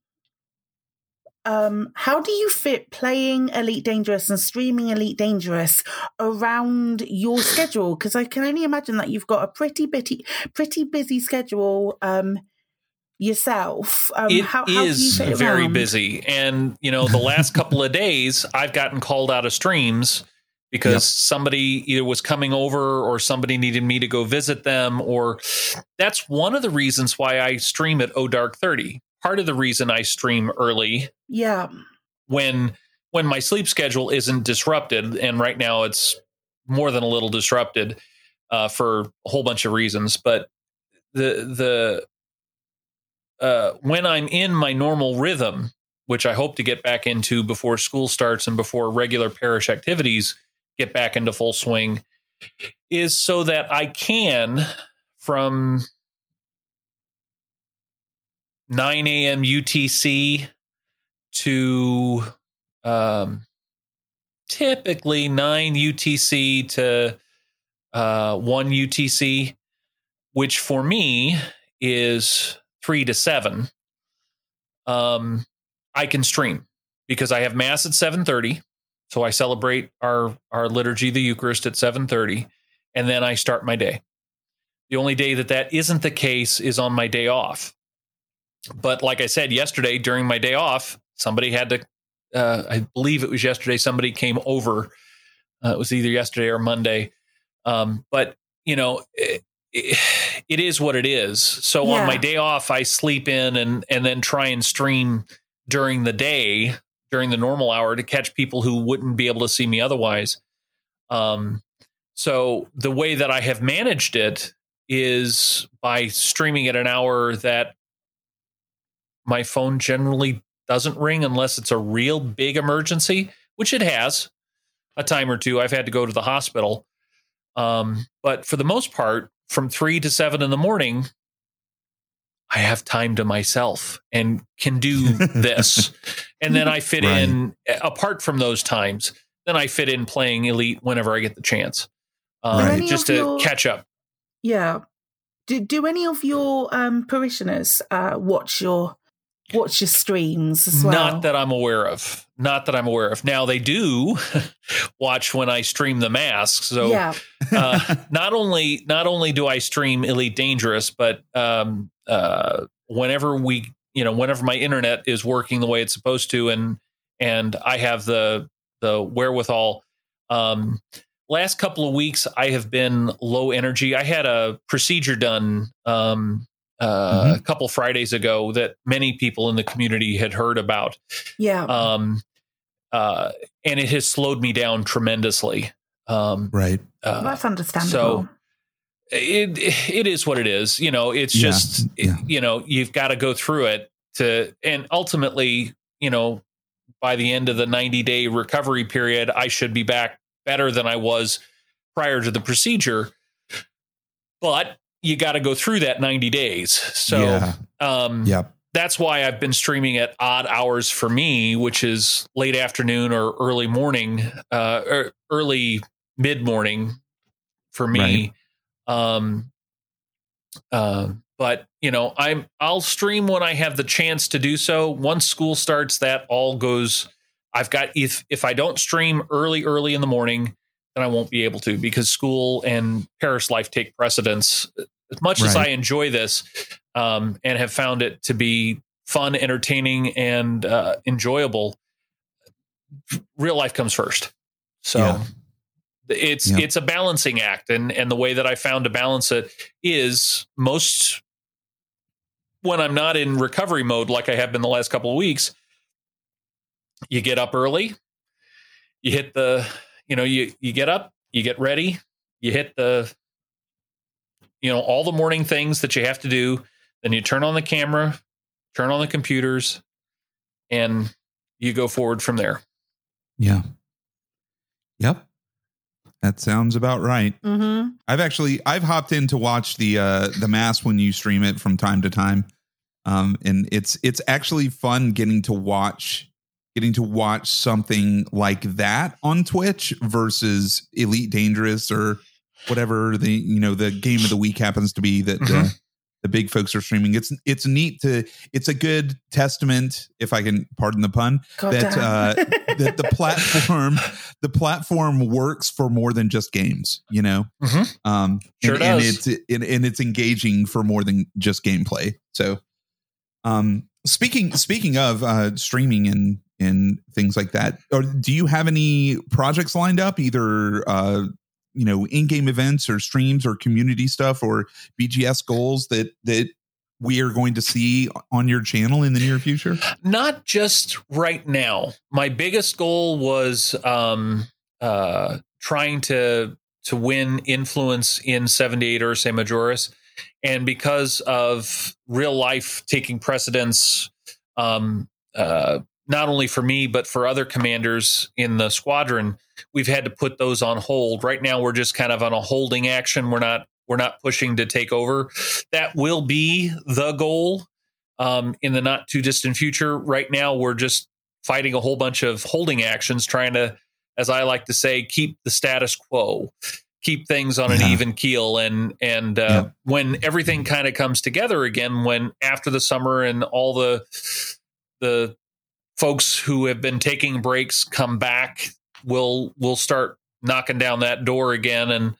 um how do you fit playing Elite Dangerous and streaming Elite Dangerous around your schedule? Because I can only imagine that you've got a pretty bitty pretty busy schedule um yourself. Um, It is how, how do you very around? busy and you know the last couple of days i've gotten called out of streams because Yep. somebody either was coming over or somebody needed me to go visit them or that's one of the reasons why i stream at oh dark 30 part of the reason i stream early Yeah. when when my sleep schedule isn't disrupted and right now it's more than a little disrupted uh, for a whole bunch of reasons but the the uh, when i'm in my normal rhythm which i hope to get back into before school starts and before regular parish activities get back into full swing is so that i can from 9 a.m utc to um, typically 9 UTC to uh, 1 UTC, which for me is 3 to 7. Um, I can stream because I have mass at 7:30, so I celebrate our our liturgy the Eucharist at 7:30 and then I start my day. The only day that that isn't the case is on my day off. But like I said yesterday during my day off, somebody had to uh, I believe it was yesterday. Somebody came over. Uh, it was either yesterday or Monday. Um, but you know, it, it is what it is. So on my day off, I sleep in and and then try and stream during the day during the normal hour to catch people who wouldn't be able to see me otherwise. Um, so the way that I have managed it is by streaming at an hour that my phone generally doesn't ring unless it's a real big emergency, which it has a time or two. I've had to go to the hospital. Um, but for the most part, from three to seven in the morning, I have time to myself and can do this. and then I fit Right. in, apart from those times, then I fit in playing Elite whenever I get the chance, um, Right. Just to your- catch up. Yeah. Do do any of your um, parishioners uh, watch your watch your streams as well? Not that I'm aware of. Not that I'm aware of. Now they do watch when I stream the mass. So yeah. uh, not only not only do I stream Elite Dangerous, but um, uh, whenever we, you know, whenever my internet is working the way it's supposed to, and and I have the the wherewithal. Um, last couple of weeks, I have been low energy. I had a procedure done um, uh, a couple Fridays ago that many people in the community had heard about Yeah. um, uh, and it has slowed me down tremendously. Um, right. uh, That's understandable. so- it it is what it is. You know, it's Yeah, just yeah. you know you've got to go through it to, and ultimately, you know, by the end of the ninety day recovery period, I should be back better than I was prior to the procedure. But you got to go through that ninety days. So, yeah. um, Yep. that's why I've been streaming at odd hours for me, which is late afternoon or early morning, uh, or early mid morning for me. Um, uh, but you know, I'm I'll stream when I have the chance to do so. Once school starts, that all goes. I've got if if I don't stream early early in the morning, then I won't be able to because school and parish life take precedence. As much as I enjoy this, um, and have found it to be fun, entertaining, and uh, enjoyable. Real life comes first, so Yeah. it's Yeah. it's a balancing act, and and the way that I found to balance it is most when I'm not in recovery mode, like I have been the last couple of weeks. You get up early, you hit the, you know, you you get up, you get ready, you hit the you know all the morning things that you have to do then you turn on the camera turn on the computers and you go forward from there Yeah. Yep. That sounds about right. hmm I've actually I've hopped in to watch the uh the mass when you stream it from time to time. Um and it's it's actually fun getting to watch getting to watch something like that on Twitch versus Elite Dangerous or whatever the you know the game of the week happens to be that uh, Mhm. the big folks are streaming. It's it's neat to it's a good testament if I can pardon the pun God that uh, that the platform the platform works for more than just games you know Mhm. um Sure and, and it's and, and it's engaging for more than just gameplay so um speaking speaking of uh streaming and and things like that or do you have any projects lined up either uh you know in-game events or streams or community stuff or bgs goals that that we are going to see on your channel in the near future? Not just right now. My biggest goal was um uh trying to to win influence in 78 or Ursae Majoris. And because of real life taking precedence um uh not only for me but for other commanders in the squadron we've had to put those on hold right now we're just kind of on a holding action we're not we're not pushing to take over that will be the goal um, in the not too distant future. Right now, we're just fighting a whole bunch of holding actions, trying to, as I like to say, keep the status quo, keep things on an Yeah. even keel. And and uh, Yeah. when everything kind of comes together again, when after the summer and all the the folks who have been taking breaks come back, we'll we'll start knocking down that door again, and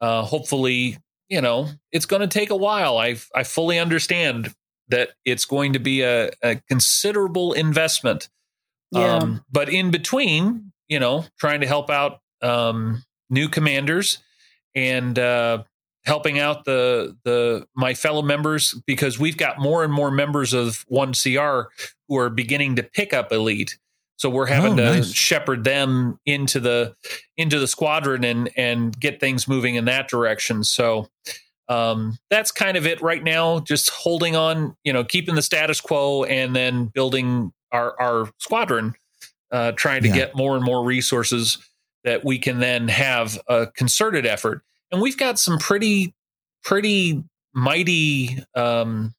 uh, hopefully, you know, it's going to take a while. I I fully understand that it's going to be a, a considerable investment. Yeah. Um, but in between, you know, trying to help out um, new commanders and uh, helping out the the my fellow members because we've got more and more members of one CR who are beginning to pick up elite. So we're having Oh, to nice. shepherd them into the into the squadron and and get things moving in that direction. So um, that's kind of it right now. Just holding on, you know, keeping the status quo, and then building our our squadron, uh, trying to Yeah. get more and more resources that we can then have a concerted effort. And we've got some pretty pretty mighty. Um,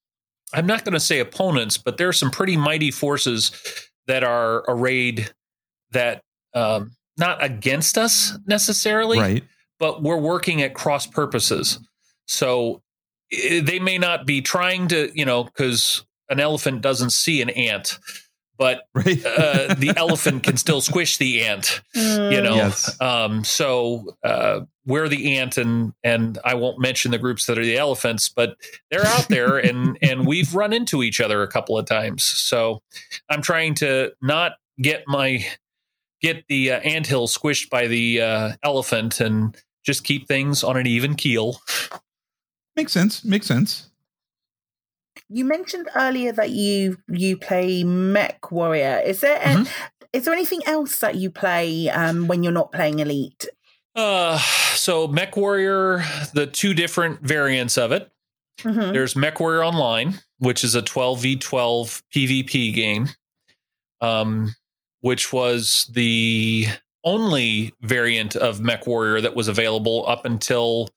I'm not going to say opponents, but there are some pretty mighty forces that are arrayed that um, not against us necessarily, right. but we're working at cross purposes. So eh, they may not be trying to, you know, because an elephant doesn't see an ant, but Right. uh, the elephant can still squish the ant, you know. Yes. Um, so uh, we're the ant, and and I won't mention the groups that are the elephants, but they're out there, and and we've run into each other a couple of times. So I'm trying to not get my get the uh, anthill squished by the uh, elephant, and just keep things on an even keel. Makes sense. Makes sense. You mentioned earlier that you you play Mech Warrior. Is there Mm-hmm. is there anything else that you play um, when you're not playing Elite? Uh, so Mech Warrior, the two different variants of it. Mhm. There's Mech Warrior Online, which is a 12v12 PvP game, um, which was the only variant of Mech Warrior that was available up until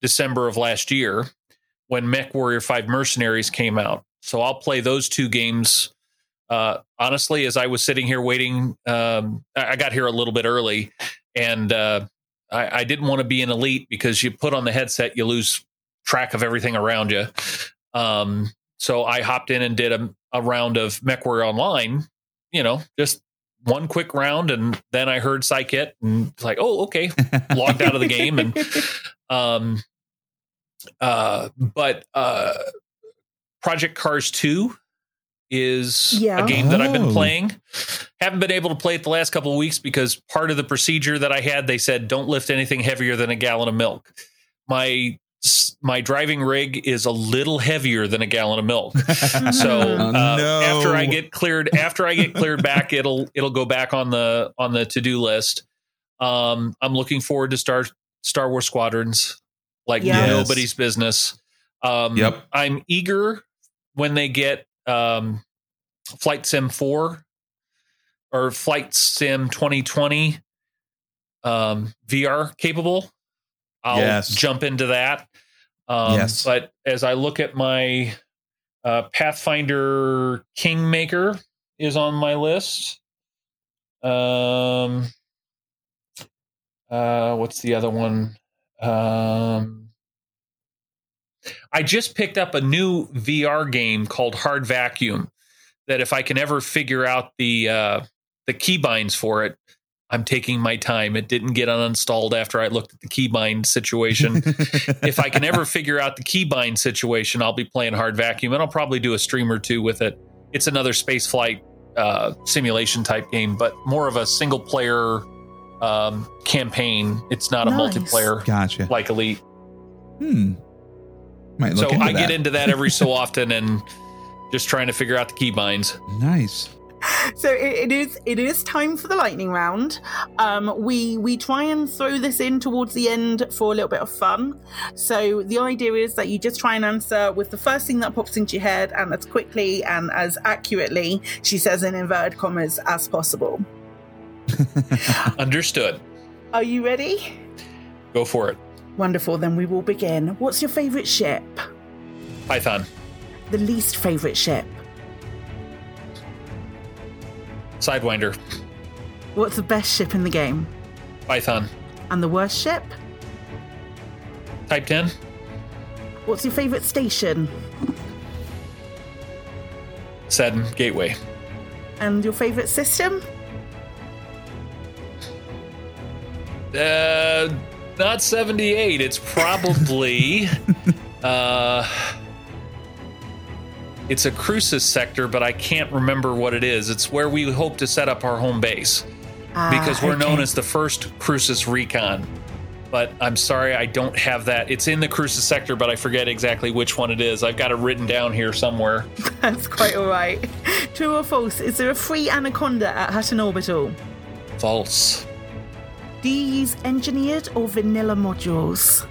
December of last year when Mech Warrior 5 Mercenaries came out. So I'll play those two games. Uh, honestly, as I was sitting here waiting, um, I got here a little bit early and uh, I, I didn't want to be an elite because you put on the headset, you lose track of everything around you. Um, so I hopped in and did a, a round of MechWarrior Online, you know, just one quick round. And then I heard Psykit and it's like, oh, okay, logged out of the game. And, um, uh, but, uh, Project Cars 2 is Yeah. a game that I've been Oh. playing. Haven't been able to play it the last couple of weeks because part of the procedure that I had, they said don't lift anything heavier than a gallon of milk. My my driving rig is a little heavier than a gallon of milk. So Oh, uh, no. after I get cleared, after I get cleared back, it'll it'll go back on the on the to do list. Um, I'm looking forward to Star Star Wars Squadrons, like Yes. nobody's business. Um, Yep. I'm eager when they get um, Flight Sim Four or Flight Sim 2020 um, VR capable. I'll Yes. jump into that. Um, Yes. But as I look at my uh, Pathfinder Kingmaker is on my list. Um, uh, what's the other one? Um, I just picked up a new VR game called Hard Vacuum. That if I can ever figure out the uh, the keybinds for it, I'm taking my time. It didn't get uninstalled after I looked at the keybind situation. if I can ever figure out the keybind situation, I'll be playing Hard Vacuum, and I'll probably do a stream or two with it. It's another space flight uh, simulation type game, but more of a single player um, campaign. It's not a multiplayer Gotcha. like Elite. Hmm. Might look So into I get into that every so often and just trying to figure out the keybinds. Nice. So it, it is it is time for the lightning round. Um, we we try and throw this in towards the end for a little bit of fun. So the idea is that you just try and answer with the first thing that pops into your head and as quickly and as accurately, she says in inverted commas, as possible. Understood. Are you ready? Go for it. Wonderful. Then we will begin. What's your favorite ship? Python. The least favorite ship? Sidewinder. What's the best ship in the game? Python. And the worst ship? Type 10. What's your favorite station? Seddon. Gateway. And your favorite system? Uh, not 78. It's probably. uh, it's a Crucis sector, but I can't remember what it is. It's where we hope to set up our home base because Ah, we're known as the first Crucis recon. But I'm sorry, I don't have that. It's in the Crucis sector, but I forget exactly which one it is. I've got it written down here somewhere. That's quite all right. True or false? Is there a free anaconda at Hutton Orbital? False. Do you use engineered or vanilla modules?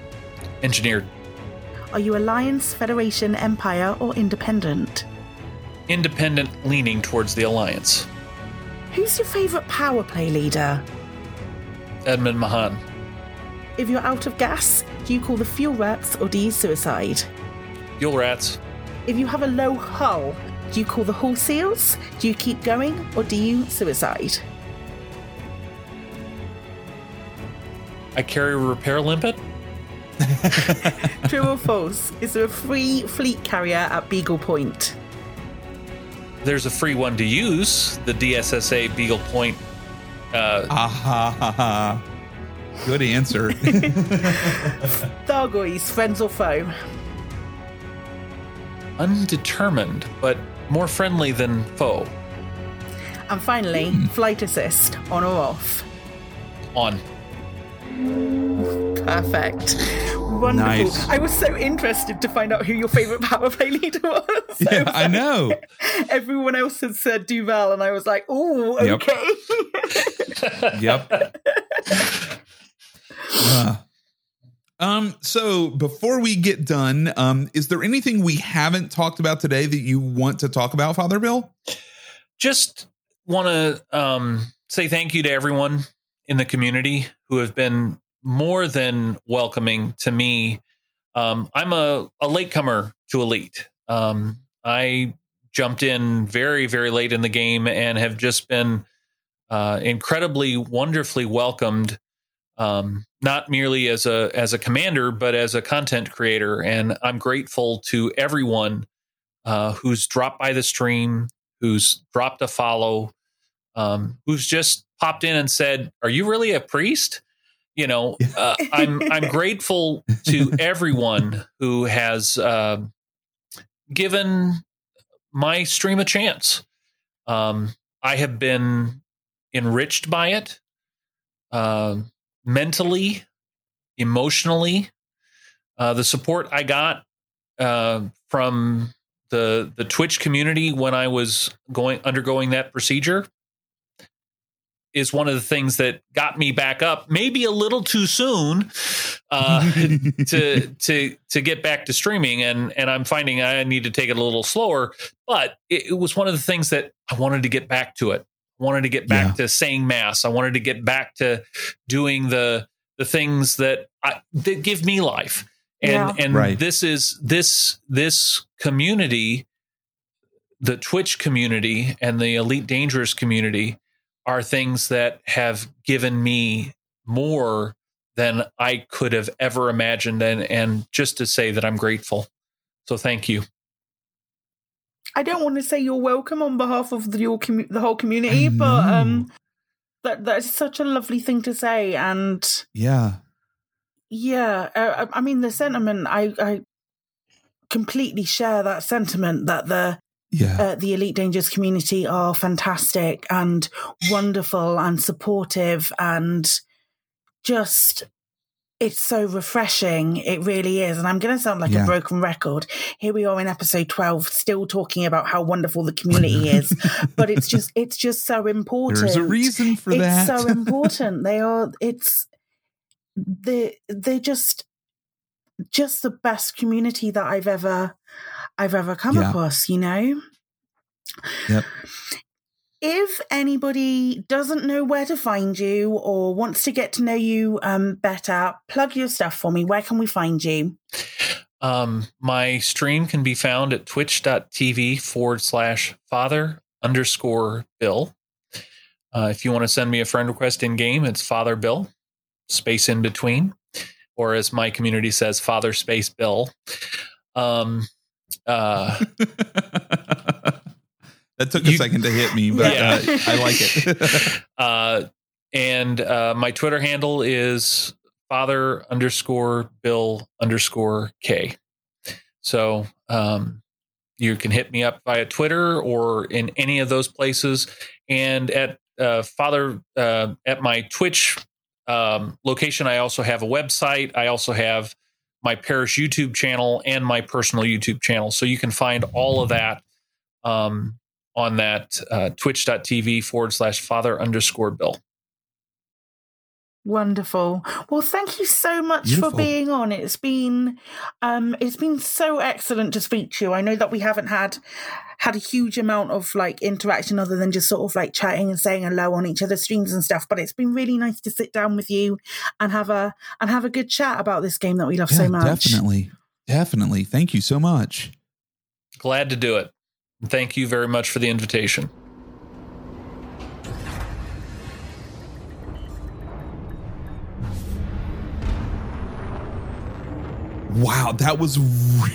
Engineered. Are you Alliance, Federation, Empire, or Independent? Independent leaning towards the Alliance. Who's your favourite power play leader? Edmund Mahan. If you're out of gas, do you call the fuel rats or do you suicide? Fuel rats. If you have a low hull, do you call the hull seals? Do you keep going or do you suicide? I carry a repair limpet. True or false? Is there a free fleet carrier at Beagle Point? There's a free one to use, the DSSA Beagle Point. Uh, Ah ha ha ha. Good answer. Thargoids, friends or foe? undetermined, but more friendly than foe. And finally, flight assist, on or off? On. Perfect. Wonderful. Nice. I was so interested to find out who your favourite power play leader was. yeah, I know. Everyone else had said Duval, and I was like, oh, Yep. okay. Yep. Uh, um. So before we get done, um, is there anything we haven't talked about today that you want to talk about, Father Bill? Just want to um, say thank you to everyone in the community who have been more than welcoming to me. Um, I'm a, a latecomer to Elite. Um, I jumped in very, very late in the game and have just been uh, incredibly, wonderfully welcomed. Um, not merely as a as a commander, but as a content creator, and I'm grateful to everyone uh, who's dropped by the stream, who's dropped a follow, um, who's just popped in and said, "Are you really a priest?" You know, uh, I'm I'm grateful to everyone who has uh, given my stream a chance. Um, I have been enriched by it, uh, mentally, emotionally. Uh, the support I got uh, from the the Twitch community when I was going undergoing that procedure is one of the things that got me back up, maybe a little too soon, uh, to to to get back to streaming. And and I'm finding I need to take it a little slower. But it, it was one of the things that I wanted to get back to it. I wanted to get back Yeah. to saying mass. I wanted to get back to doing the the things that I, that give me life. And Yeah. and Right. this is this this community, the Twitch community and the Elite Dangerous community are things that have given me more than I could have ever imagined and and just to say that I'm grateful. So thank you. I don't want to say you're welcome on behalf of the, your commu- the whole community, but um, that that's such a lovely thing to say, and Yeah. yeah, uh, I I mean the sentiment. I I completely share that sentiment that the Yeah. uh, the Elite Dangerous community are fantastic and wonderful and supportive and just it's so refreshing. It really is. And I'm going to sound like Yeah. a broken record. Here we are in episode 12, still talking about how wonderful the community is. but it's just, it's just so important. There's a reason for it's that. It's so important. They are, it's, they, they're just, just the best community that I've ever, I've ever come Yeah. across, you know? Yep. If anybody doesn't know where to find you or wants to get to know you um, better, plug your stuff for me. Where can we find you? Um, my stream can be found at twitch.tv forward slash father underscore bill. Uh, if you want to send me a friend request in game, it's Father Bill, space in between, or as my community says, Father Space Bill. Um, uh, that took a You- second to hit me, but Yeah. uh, I like it. uh, and uh, my Twitter handle is father underscore bill underscore k. So um, you can hit me up via Twitter or in any of those places. And at uh, father uh, at my Twitch um, location, I also have a website. I also have my parish YouTube channel and my personal YouTube channel. So you can find all of that um, on that uh, twitch.tv forward slash father underscore bill. Wonderful. Well, thank you so much Beautiful. for being on. It's been um it's been so excellent to speak to you. I know that we haven't had had a huge amount of like interaction other than just sort of like chatting and saying hello on each other's streams and stuff, but it's been really nice to sit down with you and have a and have a good chat about this game that we love so much. Definitely. Definitely. Thank you so much. Glad to do it. Thank you very much for the invitation. Wow, that was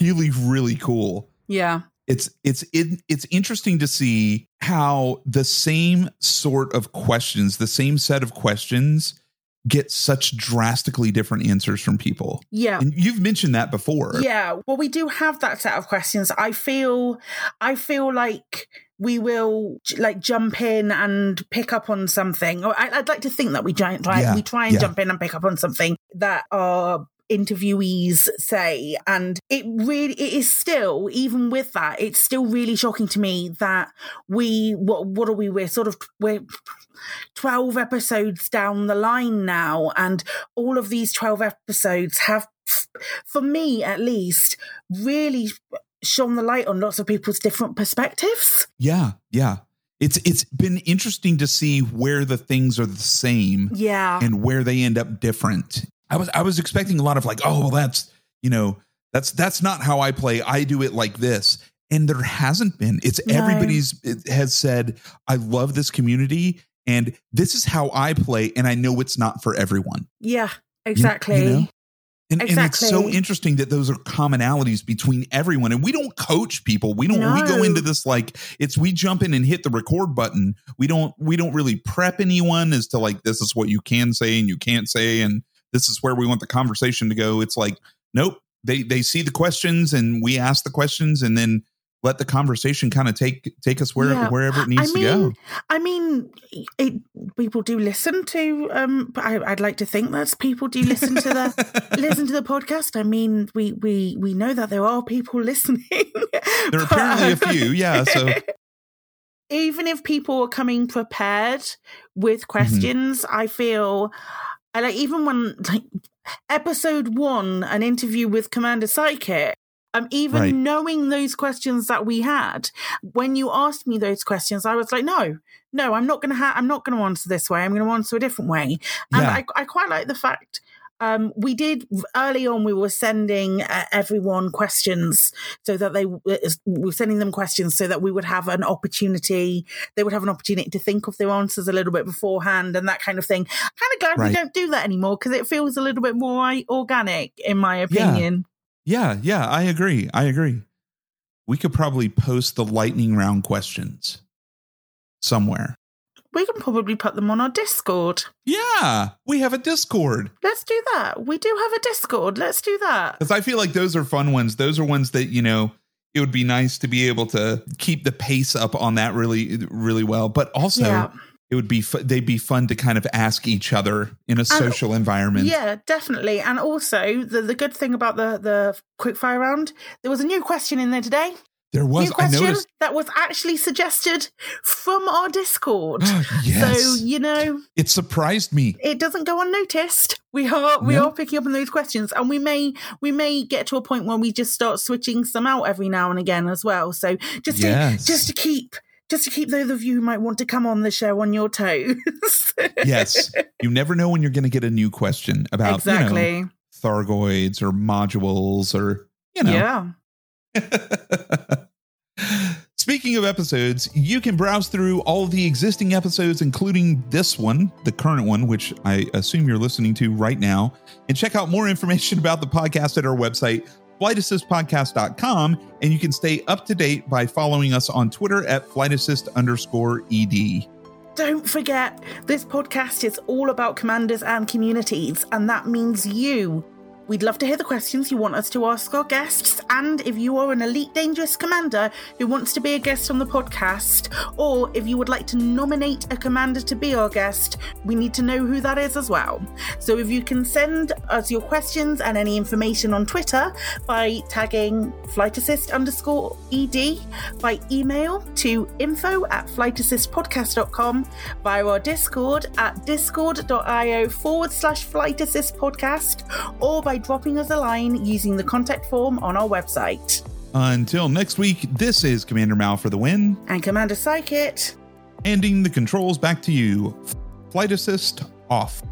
really really cool. Yeah. It's it's it, it's interesting to see how the same sort of questions, the same set of questions get such drastically different answers from people. Yeah. And you've mentioned that before. Yeah, well, we do have that set of questions. I feel, I feel like we will like jump in and pick up on something. Or I, would like to think that we try, try Yeah, we try and yeah. jump in and pick up on something that our interviewees say and it really it is still even with that it's still really shocking to me that we what what are we we're sort of we're 12 episodes down the line now and all of these 12 episodes have for me at least really shone the light on lots of people's different perspectives Yeah, yeah. It's it's been interesting to see where the things are the same yeah and where they end up different. I was I was expecting a lot of like, oh, well, that's you know, that's that's not how I play. I do it like this. And there hasn't been. It's No. everybody's it has said, I love this community and this is how I play. And I know it's not for everyone. yeah exactly you know? And, and it's so interesting that those are commonalities between everyone. And we don't coach people. We don't we go into this like it's we jump in and hit the record button. We don't we don't really prep anyone as to like this is what you can say and you can't say and this is where we want the conversation to go. It's like, nope. They they see the questions and we ask the questions and then let the conversation kind of take take us where, Yeah. wherever it needs I to go. I mean, it, people do listen to. Um, I, I'd like to think that people do listen to the listen to the podcast. I mean, we we we know that there are people listening. There are apparently a few, yeah. So even if people are coming prepared with Mm-hmm. questions, I feel. I like even when like episode one, an interview with Commander Psychic. Um, even Right. knowing those questions that we had, when you asked me those questions, I was like, no, no, I'm not going to have, I'm not to answer this way. I'm going to answer a different way. And Yeah. I, I quite like the fact um, we did early on. We were sending uh, everyone questions so that they uh, we were sending them questions so that we would have an opportunity. They would have an opportunity to think of their answers a little bit beforehand and that kind of thing. Kind of glad Right. we don't do that anymore because it feels a little bit more organic, in my opinion. Yeah, yeah, I agree. I agree. We could probably post the lightning round questions somewhere. We can probably put them on our Discord. Yeah, we have a Discord Let's do that. We do have a Discord. Let's do that. because I feel like those are fun ones. Those are ones that you know it would be nice to be able to keep the pace up on that really, really well. But also, yeah. it would be fu- they'd be fun to kind of ask each other in a social environment. Yeah, definitely. And also the, the good thing about the the quickfire round, there was a new question in there today. There was. new I question noticed. that was actually suggested from our Discord. Oh, yes, So, you know, it surprised me. it doesn't go unnoticed. We are we No. are picking up on those questions, and we may we may get to a point where we just start switching some out every now and again as well. So just Yes. to just to keep just to keep those of you who might want to come on the show on your toes. Yes, you never know when you're going to get a new question about you know, exactly. Thargoids or modules or you know. Yeah. Speaking of episodes, you can browse through all of the existing episodes, including this one, the current one, which I assume you're listening to right now, and check out more information about the podcast at our website, flightassistpodcast.com. And you can stay up to date by following us on Twitter at flightassist underscore ed. Don't forget, this podcast is all about commanders and communities, and that means you. We'd love to hear the questions you want us to ask our guests, And if you are an Elite Dangerous commander who wants to be a guest on the podcast, or if you would like to nominate a commander to be our guest, we need to know who that is as well. So if you can send us your questions and any information on Twitter by tagging flight assist underscore ed, by email to info at flightassistpodcast.com, via our Discord at discord.io forward slash flight assist podcast, or by dropping us a line using the contact form on our website. Until next week, this is Commander Mal for the win, And Commander Psychit. handing the controls back to you. Flight assist off.